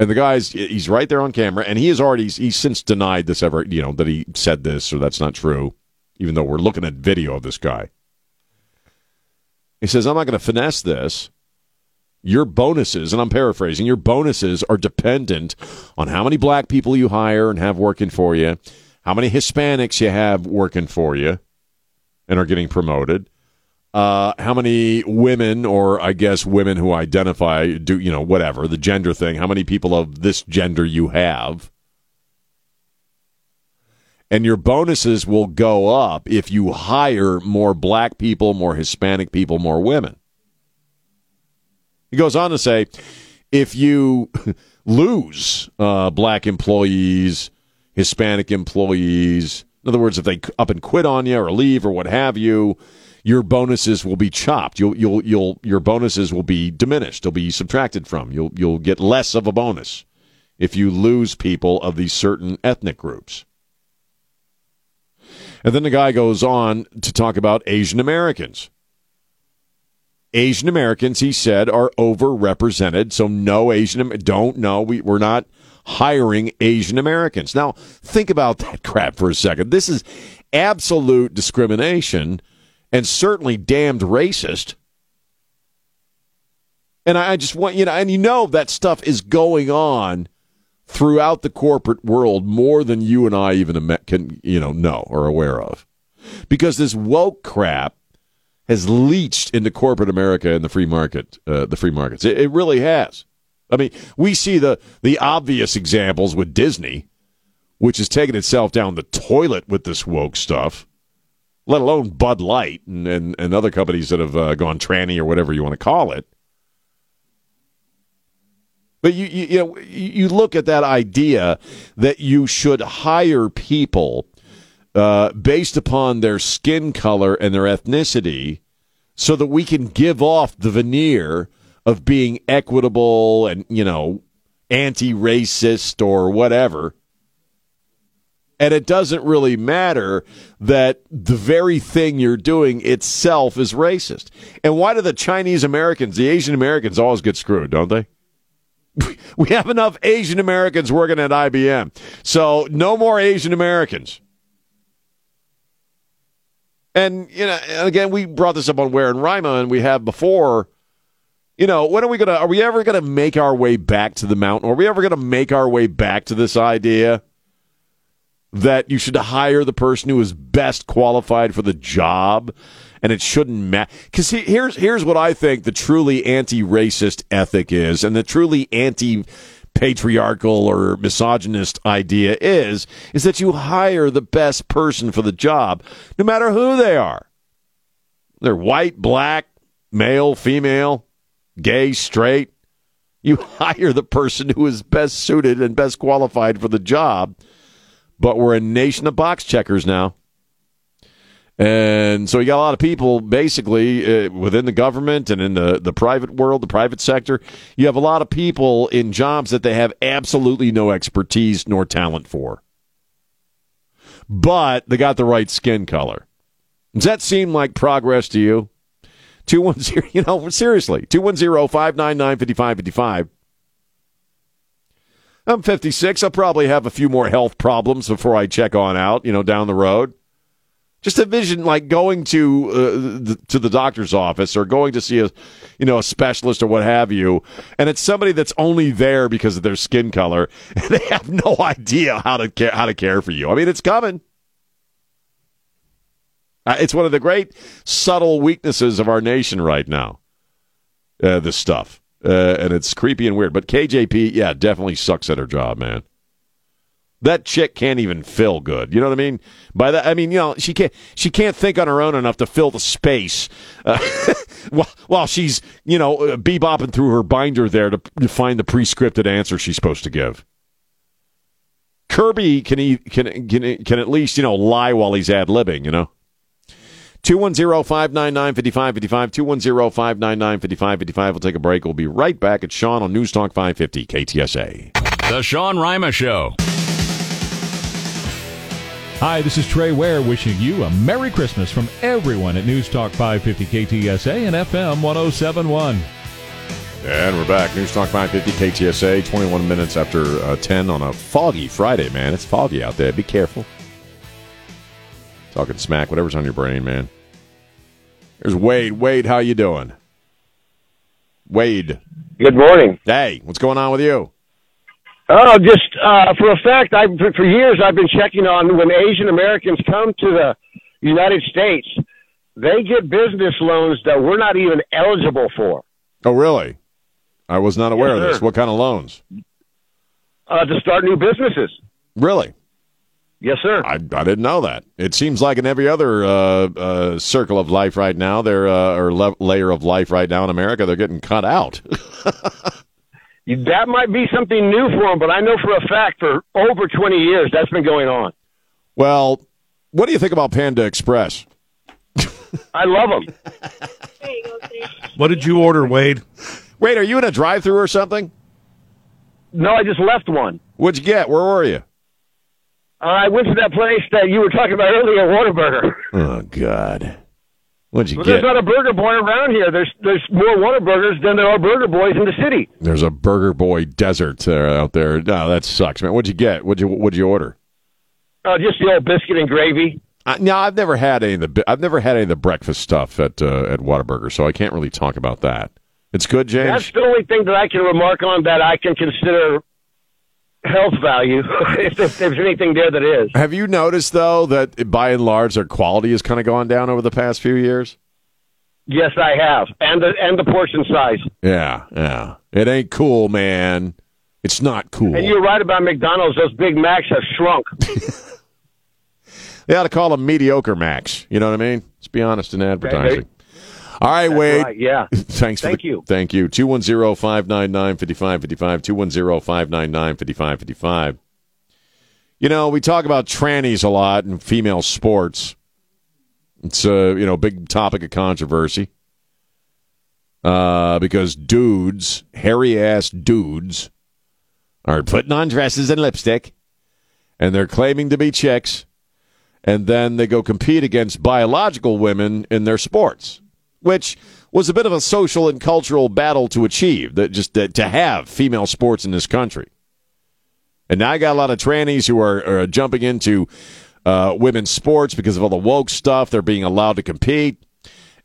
And the guy's he's right there on camera, and he has already he's since denied this ever you know that he said this or that's not true even though we're looking at video of this guy. He says, I'm not going to finesse this. your bonuses, and I'm paraphrasing, your bonuses are dependent on how many black people you hire and have working for you, how many Hispanics you have working for you and are getting promoted, uh, how many women, or I guess women who identify, do, you know, whatever, the gender thing, how many people of this gender you have. And your bonuses will go up if you hire more black people, more Hispanic people, more women. He goes on to say if you lose uh, black employees, Hispanic employees, in other words, if they up and quit on you or leave or what have you, your bonuses will be chopped. You'll you'll you'll your bonuses will be diminished. They'll be subtracted from. You'll you'll get less of a bonus if you lose people of these certain ethnic groups. And then the guy goes on to talk about Asian Americans. Asian Americans, he said, are overrepresented. So no Asian, don't know. We, we're not hiring Asian Americans. Now, think about that crap for a second. This is absolute discrimination and certainly damned racist. And I just want, you know, and you know that stuff is going on throughout the corporate world more than you and I even can, you know, know or aware of. Because this woke crap has leached into corporate America and the free market, uh, the free markets. It, it, really has. I mean, we see the the obvious examples with Disney, which has taken itself down the toilet with this woke stuff. Let alone Bud Light and and, and other companies that have uh, gone tranny or whatever you want to call it. But you, you you know you look at that idea that you should hire people uh, based upon their skin color and their ethnicity so that we can give off the veneer of being equitable and, you know, anti racist or whatever. And it doesn't really matter that the very thing you're doing itself is racist. And why do the Chinese Americans, the Asian Americans, always get screwed, don't they? We have enough Asian Americans working at IBM. So no more Asian Americans. And you know, again, we brought this up on Ware and Rima, and we have before. You know, when are we gonna? Are we ever gonna make our way back to the mountain? Are we ever gonna make our way back to this idea that you should hire the person who is best qualified for the job, and it shouldn't matter? Because here's here's what I think the truly anti-racist ethic is, and the truly anti patriarchal or misogynist idea is is that you hire the best person for the job no matter who they are. They're white black male female gay straight. You hire the person who is best suited and best qualified for the job. But we're a nation of box checkers now and so you got a lot of people basically uh, within the government and in the, the private world, the private sector. You have a lot of people in jobs that they have absolutely no expertise nor talent for. But they got the right skin color. Does that seem like progress to you? 210, you know, seriously, 210 599 5555. I'm 56. I'll probably have a few more health problems before I check on out, you know, down the road. Just envision like going to uh, the, to the doctor's office or going to see a, you know, a specialist or what have you, and it's somebody that's only there because of their skin color, and they have no idea how to care how to care for you. I mean, it's coming. Uh, it's one of the great subtle weaknesses of our nation right now. Uh, this stuff, uh, and it's creepy and weird. But KJP, yeah, definitely sucks at her job, man that chick can't even fill good. You know what I mean? By that, I mean you know she can't she can't think on her own enough to fill the space uh, while, while she's you know uh, bebopping through her binder there to, to find the pre-scripted answer she's supposed to give. Kirby can he can can can at least you know lie while he's ad libbing. You know. 210-599-5555, 210-599-5555. We'll take a break. We'll be right back. It's Sean on News Talk 550 KTSA. The Sean Rima Show. Hi, this is Trey Ware wishing you a Merry Christmas from everyone at News Talk 550 KTSA and FM 1071. And we're back. News Talk 550 KTSA, 21 minutes after uh, 10 on a foggy Friday, man. It's foggy out there. Be careful. Talking smack, whatever's on your brain, man. There's Wade. Wade, how you doing? Wade. Good morning. Hey, what's going on with you? Oh, just uh, for a fact, I for, for years I've been checking on when Asian Americans come to the United States, they get business loans that we're not even eligible for. Oh, really? I was not aware Yes, of this. sir. What kind of loans? uh, to start new businesses. Really? Yes, sir. I, I didn't know that. It seems like in every other uh, uh, circle of life right now, they're uh, or le- layer of life right now in America, they're getting cut out. You- That might be something new for them, but I know for a fact for over 20 years that's been going on. well, what do you think about Panda Express? I love them. What did you order, Wade? Wait, are you in a drive-through or something? No, I just left one. What'd you get? Where were you? Uh, I went to that place that you were talking about earlier, Whataburger. Oh God, what'd you But get? there's not a burger boy around here. There's there's more Whataburgers than there are burger boys in the city. There's a Burger Boy desert uh, out there. No, that sucks, man. What'd you get? What'd you What'd you order? Uh, just the old biscuit and gravy. Uh, no, I've never had any of the I've never had any of the breakfast stuff at uh, at Whataburger, so I can't really talk about that. It's good, James. That's the only thing that I can remark on that I can consider health value, if, if there's anything there that is. Have you noticed though that by and large their quality has kind of gone down over the past few years? Yes, I have, and the and the portion size. Yeah, yeah. It ain't cool, man. It's not cool. And you're right about McDonald's; those Big Macs have shrunk. They ought to call them mediocre Max. You know what I mean? Let's be honest in advertising. All right, That's Wade. right, yeah. Thanks for Thank the- you. Thank you. 210-599-5555. 210-599-5555. You know, we talk about trannies a lot in female sports. It's a, you know, big topic of controversy. Uh, because dudes, hairy ass dudes, are putting on dresses and lipstick, and they're claiming to be chicks, and then they go compete against biological women in their sports, which was a bit of a social and cultural battle to achieve. That just that, to have female sports in this country, and now I got a lot of trannies who are, are jumping into uh, women's sports because of all the woke stuff. They're being allowed to compete.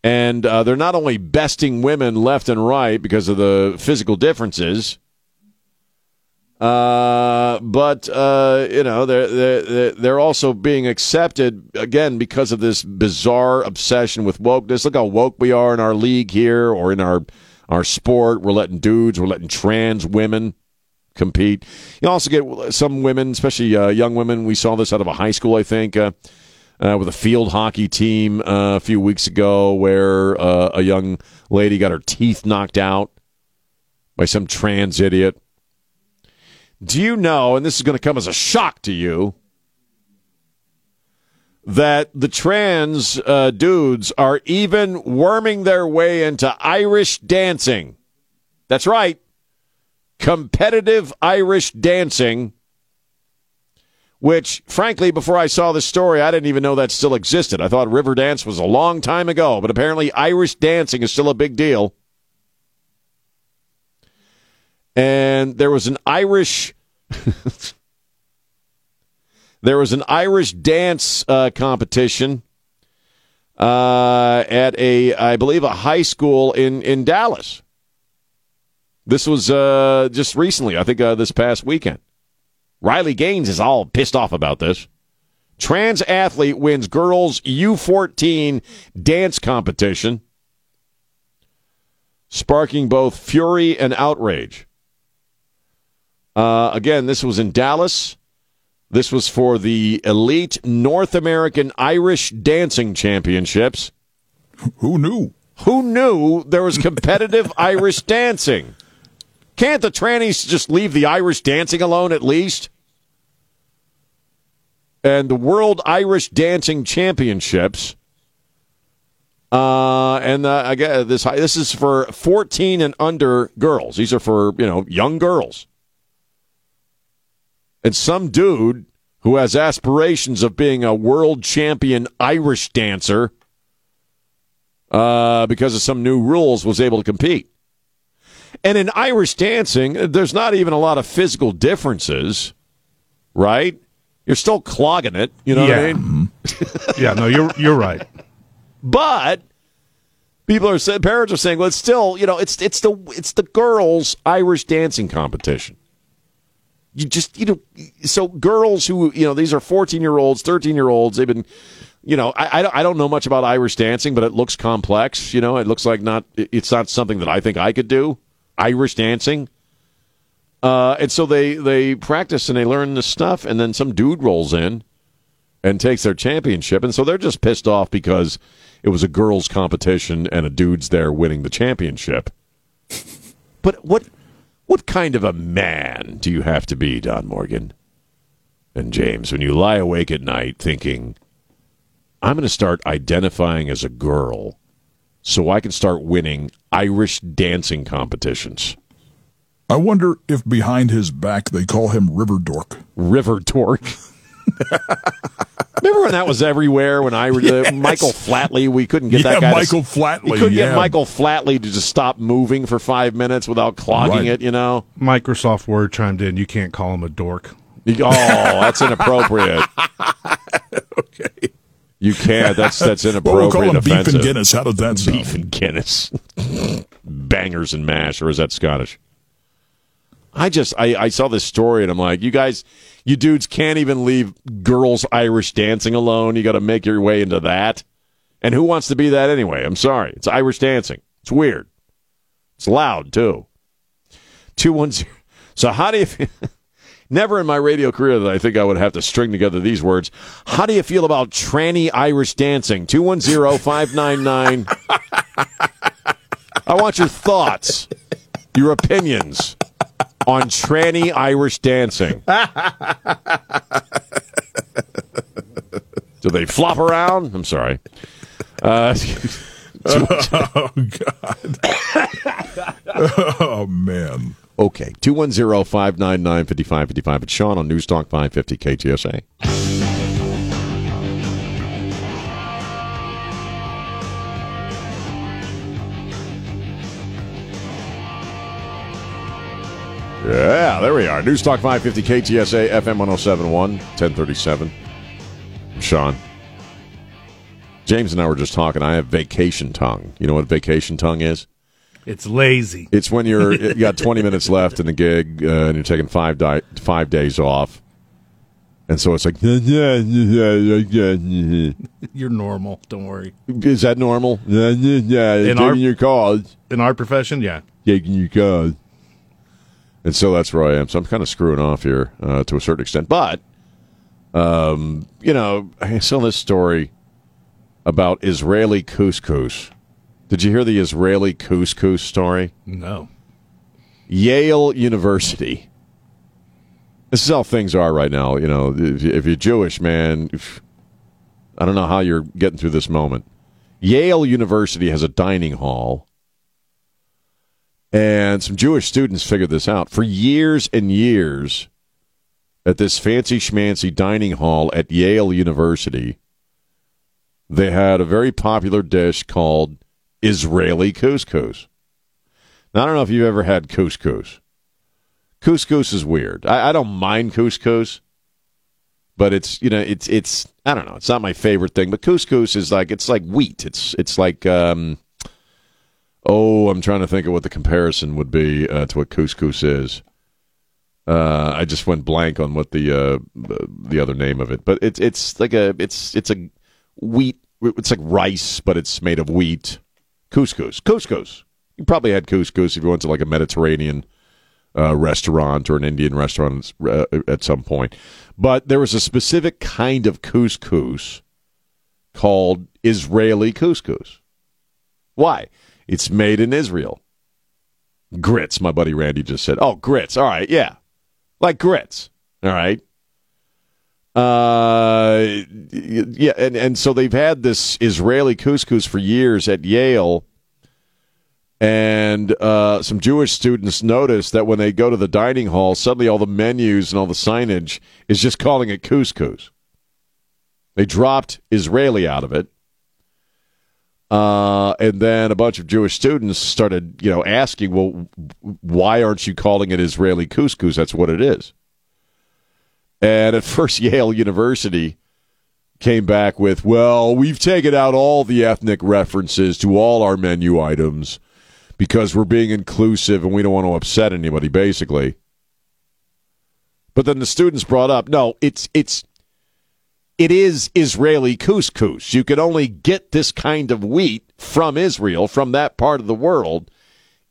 And uh, they're not only besting women left and right because of the physical differences, uh, but uh, you know they're, they're they're also being accepted again because of this bizarre obsession with wokeness. Look how woke we are in our league here or in our our sport. We're letting dudes, we're letting trans women compete. You also get some women, especially uh, young women. We saw this out of a high school, I think. Uh, uh, with a field hockey team uh, a few weeks ago, where a young lady got her teeth knocked out by some trans idiot. Do you know, and this is going to come as a shock to you, that the trans uh, dudes are even worming their way into Irish dancing? That's right. Competitive Irish dancing, which, frankly, before I saw this story, I didn't even know that still existed. I thought River Dance was a long time ago, but apparently Irish dancing is still a big deal. And there was an Irish there was an Irish dance uh, competition uh, at a I believe a high school in in Dallas. This was uh, just recently, I think uh, this past weekend. Riley Gaines is all pissed off about this. Trans athlete wins girls U14 dance competition, sparking both fury and outrage. Uh, again, this was in Dallas. This was for the Elite North American Irish Dancing Championships. Who knew? Who knew there was competitive Irish dancing? Can't the trannies just leave the Irish dancing alone at least? And the World Irish Dancing Championships. Uh, and uh, I guess this this is for 14 and under girls. These are for you know young girls. And some dude who has aspirations of being a world champion Irish dancer, uh, because of some new rules, was able to compete. And in Irish dancing, there's not even a lot of physical differences, right? You're still clogging it, you know what I Yeah. mean? yeah, no, you're you're right. But People are saying, parents are saying, well, it's still, you know, it's it's the it's the girls' Irish dancing competition. You just, you know, so girls who, you know, these are fourteen year olds, thirteen year olds. They've been, you know, I, I don't, know much about Irish dancing, but it looks complex. You know, it looks like not, it's not something that I think I could do. Irish dancing. Uh, and so they they practice and they learn this stuff, and then some dude rolls in and takes their championship, and so they're just pissed off because it was a girls' competition and a dude's there winning the championship. But what what kind of a man do you have to be, Don Morgan and James, when you lie awake at night thinking, I'm going to start identifying as a girl so I can start winning Irish dancing competitions? I wonder if behind his back they call him River Dork. River Dork. Remember when that was everywhere? When I uh, Michael Flatley, we couldn't get Yeah, that guy. Michael to, Flatley, We couldn't yeah. get Michael Flatley to just stop moving for five minutes without clogging Right. it. You know. Microsoft Word chimed in. You can't call him a dork. Oh, that's inappropriate. okay. You can't. That's that's Well, inappropriate. we'll call him Beef and Guinness. How does that sound? Beef and Guinness. Bangers and mash, or is that Scottish? I just I, I saw this story and I'm like, you guys, you dudes can't even leave girls Irish dancing alone. You got to make your way into that. And who wants to be that anyway? I'm sorry. It's Irish dancing. It's weird. It's loud too. Two one zero. So how do you? Feel, never in my radio career that I think I would have to string together these words. How do you feel about tranny Irish dancing? Two one zero five nine nine. I want your thoughts, your opinions on tranny Irish dancing. Do they flop around? I'm sorry. Uh, oh God. oh man. Okay, 210-599-5555. It's Sean on News Talk 550 KTSA. Yeah, there we are. News Talk 550 KTSA FM 1071, 1037. I'm Sean. James and I were just talking. I have vacation tongue. You know what vacation tongue is? It's lazy. It's when you're you got 20 minutes left in the gig uh, and you're taking five di- five days off, and so it's like You're normal. Don't worry. is that normal? Yeah, taking our- your calls, In our profession, yeah. taking your calls, and so that's where I am. So I'm kind of screwing off here uh, to a certain extent, but um, you know, I saw this story about Israeli couscous. Did you hear the Israeli couscous story? No. Yale University. This is how things are right now. You know, if, you're Jewish, man, I don't know how you're getting through this moment. Yale University has a dining hall, and some Jewish students figured this out. For years and years, at this fancy schmancy dining hall at Yale University, they had a very popular dish called Israeli couscous. Now, I don't know if you've ever had couscous. Couscous is weird. I, I don't mind couscous, but it's you know it's it's I don't know. It's not my favorite thing. But couscous is like it's like wheat. It's it's like um, oh, I'm trying to think of what the comparison would be uh, to what couscous is. Uh, I just went blank on what the uh, the other name of it, but it's it's like a it's it's a wheat. It's like rice, but it's made of wheat. Couscous, couscous. You probably had couscous if you went to like a Mediterranean uh, restaurant or an Indian restaurant uh, at some point. But there was a specific kind of couscous called Israeli couscous. Why? It's made in Israel. Grits, my buddy Randy just said. Oh, grits. All right, yeah. Like grits. All right. Uh, yeah, and, and so they've had this Israeli couscous for years at Yale. And uh, some Jewish students noticed that when they go to the dining hall, suddenly all the menus and all the signage is just calling it couscous. They dropped Israeli out of it. Uh, and then a bunch of Jewish students started, you know, asking, well, why aren't you calling it Israeli couscous? That's what it is. And at first, Yale University came back with, well, we've taken out all the ethnic references to all our menu items because we're being inclusive and we don't want to upset anybody, basically. But then the students brought up, no, it's it's it is Israeli couscous. You can only get this kind of wheat from Israel, from that part of the world.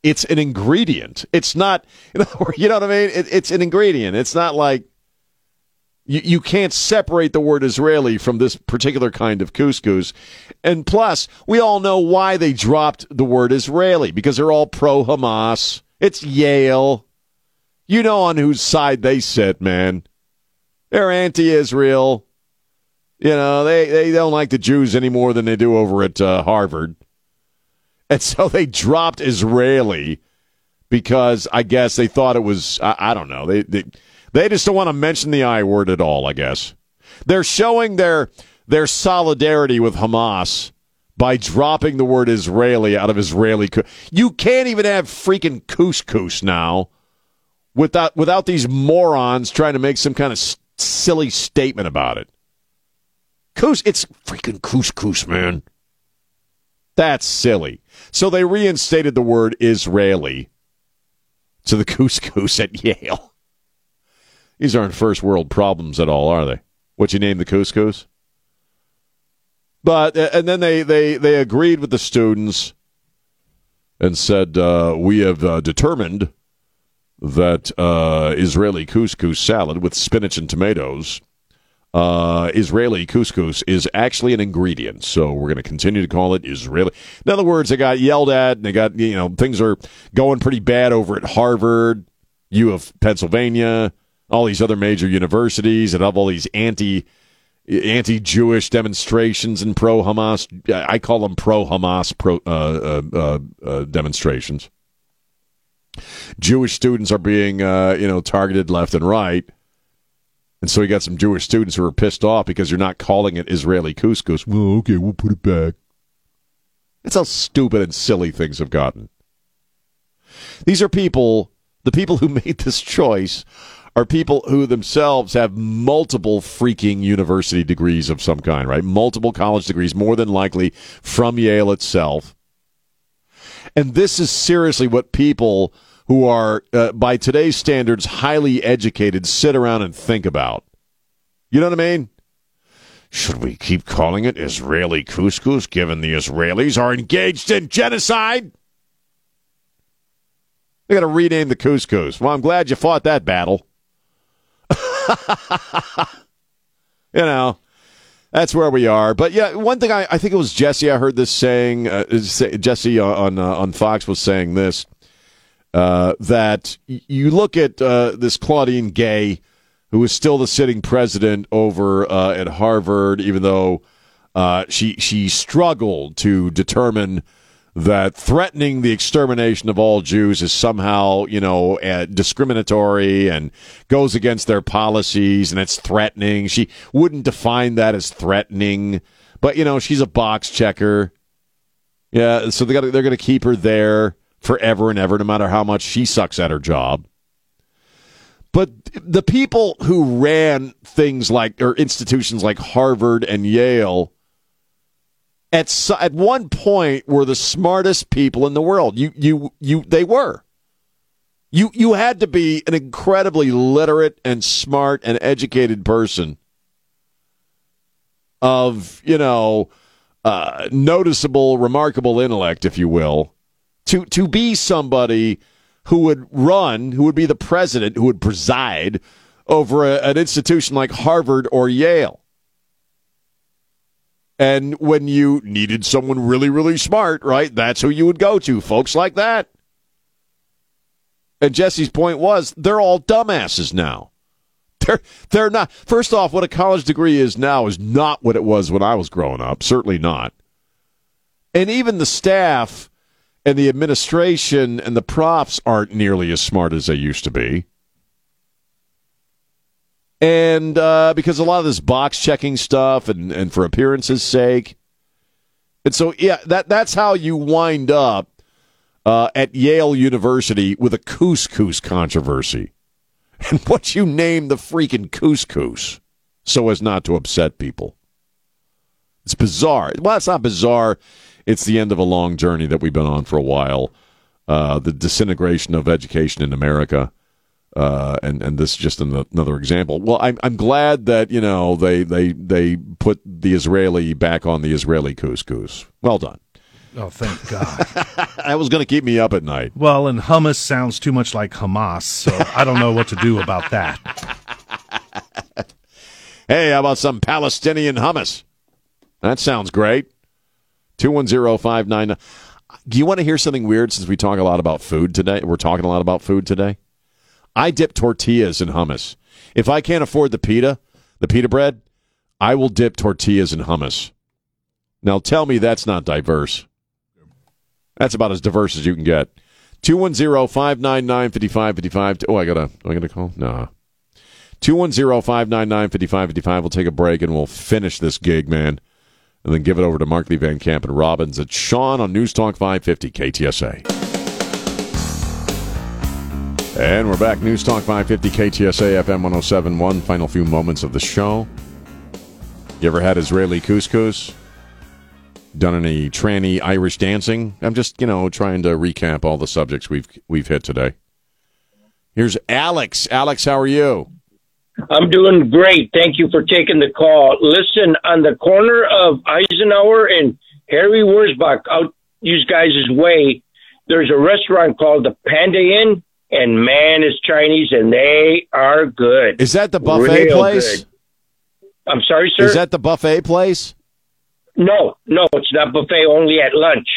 It's an ingredient. It's not, you know what I mean? It, it's an ingredient. It's not like you, you can't separate the word Israeli from this particular kind of couscous. And plus, we all know why they dropped the word Israeli because they're all pro Hamas. It's Yale. You know on whose side they sit, man. They're anti Israel. You know, they, they don't like the Jews any more than they do over at uh, Harvard. And so they dropped Israeli because I guess they thought it was, I, I don't know. They, they, they just don't want to mention the I word at all, I guess. They're showing their, their solidarity with Hamas by dropping the word Israeli out of Israeli. You can't even have freaking couscous now without, without these morons trying to make some kind of silly statement about it. Coos, it's freaking couscous, man. That's silly. So they reinstated the word Israeli to the couscous at Yale. These aren't first world problems at all, are they? What you name the couscous? But uh, and then they they they agreed with the students and said uh, we have uh, determined that uh, Israeli couscous salad with spinach and tomatoes uh, Israeli couscous is actually an ingredient. So we're going to continue to call it Israeli. In other words, they got yelled at and they got, you know, things are going pretty bad over at Harvard, U of Pennsylvania, all these other major universities that have all these anti anti-Jewish demonstrations and pro-Hamas. I call them pro-Hamas pro, uh, uh, uh, demonstrations. Jewish students are being, uh, you know, targeted left and right. And so you got some Jewish students who are pissed off because you're not calling it Israeli couscous. Well, okay, we'll put it back. That's how stupid and silly things have gotten. These are people, the people who made this choice are people who themselves have multiple freaking university degrees of some kind, right? Multiple college degrees, more than likely from Yale itself. And this is seriously what people who are, uh, by today's standards, highly educated sit around and think about. You know what I mean? Should we keep calling it Israeli couscous given the Israelis are engaged in genocide? They got to rename the couscous. Well, I'm glad you fought that battle. you know, that's where we are. But yeah, one thing I, I think it was Jesse. I heard this saying. Uh, Jesse on uh, on Fox was saying this uh, that you look at uh, this Claudine Gay, who is still the sitting president over uh, at Harvard, even though uh, she she struggled to determine that threatening the extermination of all Jews is somehow, you know, discriminatory and goes against their policies and it's threatening. She wouldn't define that as threatening, but you know, she's a box checker. Yeah, so they got they're going to keep her there forever and ever, no matter how much she sucks at her job. But the people who ran things like, or institutions like Harvard and Yale, at at one point were the smartest people in the world. You you you they were. You you had to be an incredibly literate and smart and educated person of you know uh, noticeable, remarkable intellect, if you will, to to be somebody who would run, who would be the president, who would preside over a, an institution like Harvard or Yale. And when you needed someone really, really smart, right, that's who you would go to, folks like that. And Jesse's point was they're all dumbasses now. They're they're not. First off, what a college degree is now is not what it was when I was growing up. Certainly not. And even the staff and the administration and the profs aren't nearly as smart as they used to be. And uh, because a lot of this box checking stuff and, and for appearances' sake. And so, yeah, that that's how you wind up uh, at Yale University with a couscous controversy. And what you name the freaking couscous so as not to upset people. It's bizarre. Well, it's not bizarre. It's the end of a long journey that we've been on for a while. Uh, the disintegration of education in America. Uh, and and this is just an, another example. Well, I'm I'm glad that you know they they they put the Israeli back on the Israeli couscous. Well done. Oh, thank God. that was going to keep me up at night. Well, and hummus sounds too much like Hamas, so I don't know what to do about that. Hey, how about some Palestinian hummus? That sounds great. 21059. Do you want to hear something weird since we talk a lot about food today? We're talking a lot about food today. I dip tortillas in hummus. If I can't afford the pita, the pita bread, I will dip tortillas in hummus. Now tell me that's not diverse. That's about as diverse as you can get. 210-599-5555. Oh, I got to I got to call? Nah. 210-599-5555. We'll take a break and we'll finish this gig, man. And then give it over to Mark Lee Van Camp and Robbins. It's Sean on News Talk 550 KTSA. And we're back. News Talk 550 KTSA FM 1071. Final few moments of the show. You ever had Israeli couscous? Done any tranny Irish dancing? I'm just, you know, trying to recap all the subjects we've we've hit today. Here's Alex. Alex, how are you? I'm doing great. Thank you for taking the call. Listen, on the corner of Eisenhower and Harry Wurzbach, out you guys' way, there's a restaurant called the Panda Inn, and man, it's Chinese, and they are good. Is that the buffet Real place? good. I'm sorry, sir. Is that the buffet place? No, no, it's not buffet. Only at lunch.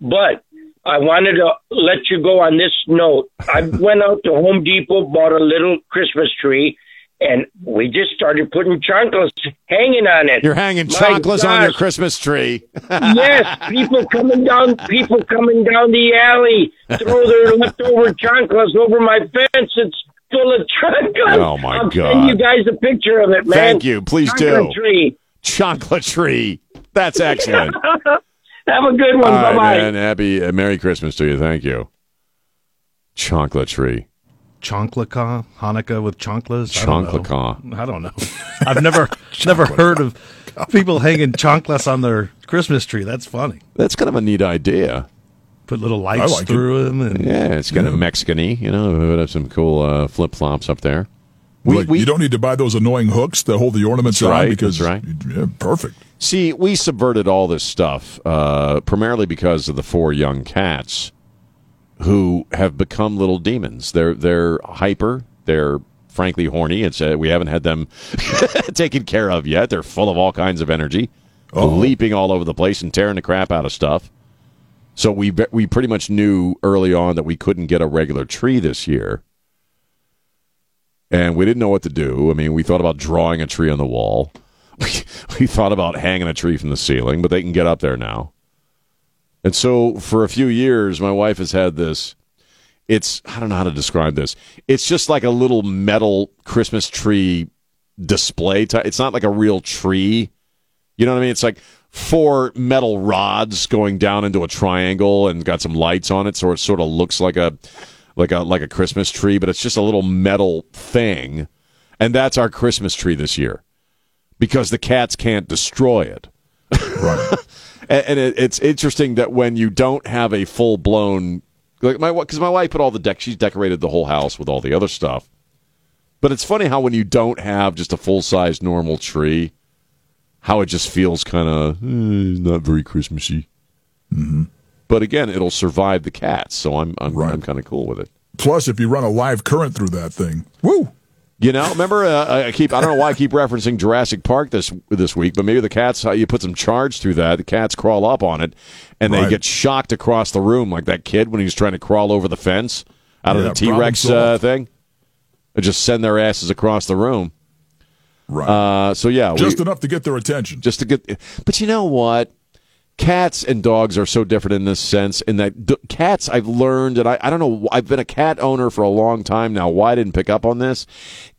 But I wanted to let you go on this note. I went out to Home Depot, bought a little Christmas tree, and we just started putting chocolates hanging on it. You're hanging My chocolates on your. Christmas tree. yes, people coming down, people coming down the alley, throw their leftover chocolates over my fence. It's full of chocolates. Oh, my I'll God. Send you guys a picture of it, man. Thank you. Please Chocolate do. Tree. Chocolate tree. That's excellent. Have a good one. Bye bye. man. Happy uh, Merry Christmas to you. Thank you. Chocolate tree. Chonklaka, Hanukkah with chanclas. I. Chonklaka. I don't know. I've never never heard of people hanging chanclas on their Christmas tree. That's funny. That's kind of a neat idea. Put little lights like it. through them, and Yeah, it's kind of Mexican-y. You know, we would have some cool uh, flip flops up there. Like, you don't need to buy those annoying hooks that hold the ornaments That's on right, because that's right. yeah, perfect. See, we subverted all this stuff uh, primarily because of the four young cats who have become little demons. They're they're hyper. They're frankly horny. It's uh, we haven't had them taken care of yet. They're full of all kinds of energy, leaping all over the place and tearing the crap out of stuff. So we be- we pretty much knew early on that we couldn't get a regular tree this year. And we didn't know what to do. I mean, we thought about drawing a tree on the wall. We, we thought about hanging a tree from the ceiling, but they can get up there now. And so for a few years, my wife has had this. It's, I don't know how to describe this. It's just like a little metal Christmas tree display. Type. It's not like a real tree. You know what I mean? It's like four metal rods going down into a triangle and got some lights on it, so it sort of looks like a like a like a Christmas tree, but it's just a little metal thing. And that's our Christmas tree this year because the cats can't destroy it. Right. and and it, it's interesting that when you don't have a full blown like my because my wife put all the deck she's decorated the whole house with all the other stuff. But it's funny how when you don't have just a full size normal tree, how it just feels kind of not very Christmassy. Mm-hmm. But again, it'll survive the cats, so I'm I'm, I'm kind of cool with it. Plus, if you run a live current through that thing, woo! You know, remember uh, I keep I don't know why I keep referencing Jurassic Park this this week, but maybe the cats how you put some charge through that, the cats crawl up on it and they Right. get shocked across the room like that kid when he was trying to crawl over the fence out of the T Rex uh, thing. They just send their asses across the room. Right. Uh, so yeah, Just we, enough to get their attention. just to get. But you know what? Cats and dogs are so different in this sense. In that d- cats, I've learned, and I, I don't know. I've been a cat owner for a long time now. Why I didn't pick up on this?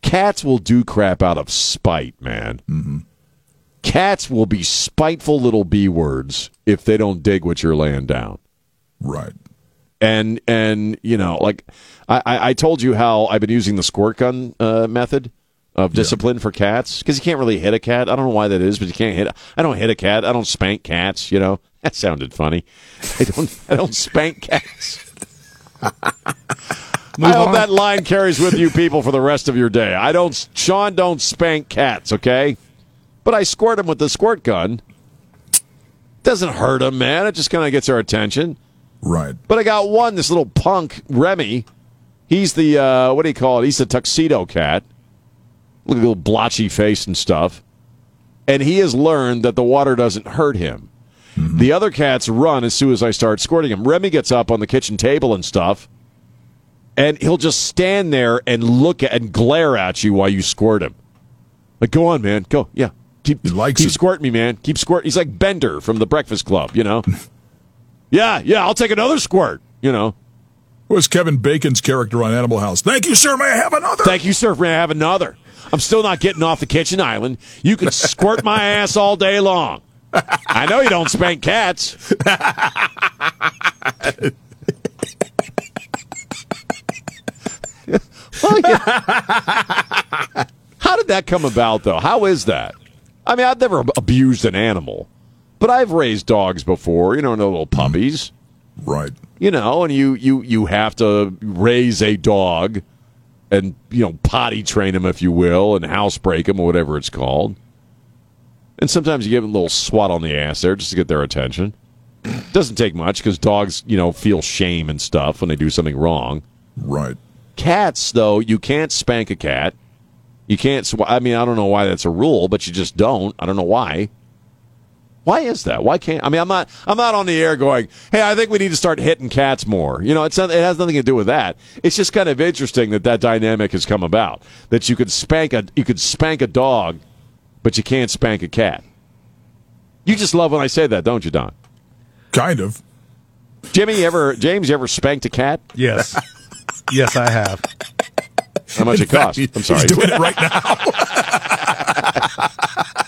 Cats will do crap out of spite, man. Mm-hmm. Cats will be spiteful little b words if they don't dig what you're laying down. Right. And and you know, like I, I I told you how I've been using the squirt gun uh, method of discipline for cats because you can't really hit a cat. I don't know why that is, but you can't hit. I don't hit a cat. I don't spank cats. You know that sounded funny. I don't. I don't spank cats. I hope that line carries with you people for the rest of your day. I don't. Sean don't spank cats. Okay, but I squirt them with the squirt gun. Doesn't hurt them, man. It just kind of gets our attention. Right. But I got one, this little punk, Remy. He's the, uh, what do you call it? He's the tuxedo cat. Look at the little blotchy face and stuff. And he has learned that the water doesn't hurt him. The other cats run as soon as I start squirting him. Remy gets up on the kitchen table and stuff, and he'll just stand there and look at and glare at you while you squirt him. Like, go on, man. Go. Yeah. Keep, keep squirting me, man. Keep squirt. He's like Bender from the Breakfast Club, you know? yeah, yeah, I'll take another squirt, you know? Was Kevin Bacon's character on Animal House? Thank you, sir. May I have another? Thank you, sir. May I have another? I'm still not getting off the kitchen island. You can squirt my ass all day long. I know you don't spank cats. Well, yeah. How did that come about, though? How is that? I mean, I've never abused an animal, but I've raised dogs before. You know, no little puppies. Right. You know, and you you you have to raise a dog, and you know, potty train him, if you will, and housebreak him or whatever it's called. And sometimes you give them a little swat on the ass there just to get their attention. Doesn't take much because dogs, you know, feel shame and stuff when they do something wrong. Right. Cats, though, you can't spank a cat. You can't. Sw- I mean, I don't know why that's a rule, but you just don't. I don't know why. Why is that? Why can't? I mean, I'm not. I'm not on the air going, "Hey, I think we need to start hitting cats more." You know, it's not, it has nothing to do with that. It's just kind of interesting that that dynamic has come about. That you could spank a you could spank a dog, but you can't spank a cat. You just love when I say that, don't you, Don? Kind of. Jimmy, you ever James, you ever spanked a cat? Yes. yes, I have. How much In it fact, cost? I'm sorry. He's doing it right now.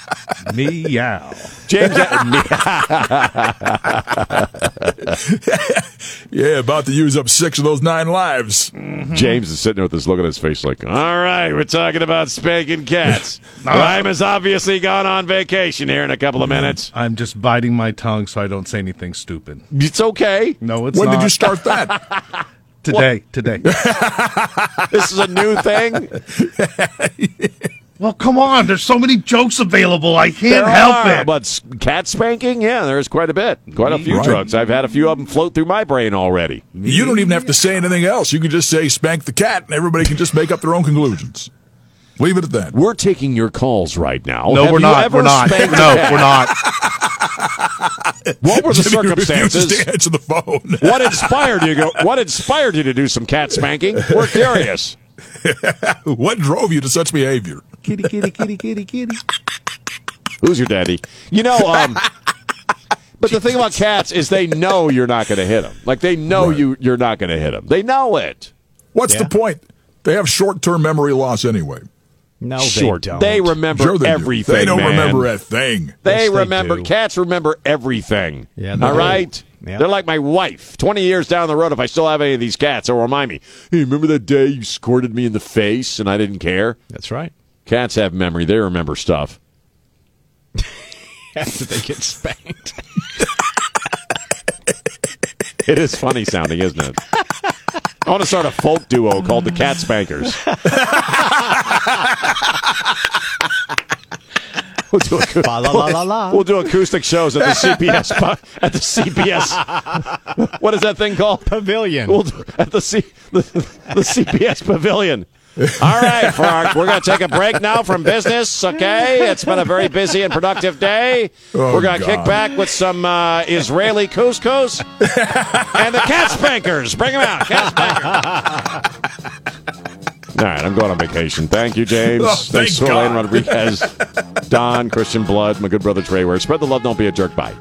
Meow. James, yeah, about to use up six of those nine lives. Mm-hmm. James is sitting there with this look on his face, like, "All right, we're talking about spanking cats. Rhyme has obviously gone on vacation here in a couple of mm-hmm. minutes. I'm just biting my tongue so I don't say anything stupid. It's okay. No, it's not. When not. did you start that? Today. Today. This is a new thing. Well, come on. There's so many jokes available. I can't There help are, it. But cat spanking, yeah, there's quite a bit, quite a few Right. drugs. I've had a few of them float through my brain already. You don't even have to say anything else. You can just say spank the cat, and everybody can just make up their own conclusions. Leave it at that. We're taking your calls right now. no, Have we're not. We're not. spanked a No, we're not. What were the Jimmy circumstances? to answer the phone. What inspired you? Go, what inspired you to do some cat spanking? We're curious. what drove you to such behavior? Kitty, kitty, kitty, kitty, kitty. Who's your daddy? You know, um, but the thing about cats is they know you're not going to hit them. Like they know Right. you you're not going to hit them. They know it. What's Yeah. the point? They have short-term memory loss anyway. No, Short. they don't. They remember Sure they do. everything. They don't man. remember a thing. They Yes, remember do. cats remember everything. Yeah, they all do. right. Yeah. They're like my wife. Twenty years down the road, if I still have any of these cats, they'll remind me. Hey, remember that day you squirted me in the face and I didn't care? That's right. Cats have memory. They remember stuff. After they get spanked. It is funny sounding, isn't it? I want to start a folk duo called the Cat Spankers. We'll do, acou- la la la la. we'll do acoustic shows at the CPS pu- at the CPS. What is that thing called? Pavilion. We'll do, at the C the, the CPS Pavilion. All right, Frank, we're going to take a break now from business. Okay, it's been a very busy and productive day. Oh, we're going to kick back with some uh, Israeli couscous and the cat spankers. Bring them out, cat spankers. All right, I'm going on vacation. Thank you, James. Oh, Thanks thank to Elaine Rodriguez, Don, Christian Blood, my good brother Trey Ware. Spread the love, don't be a jerk. Bye.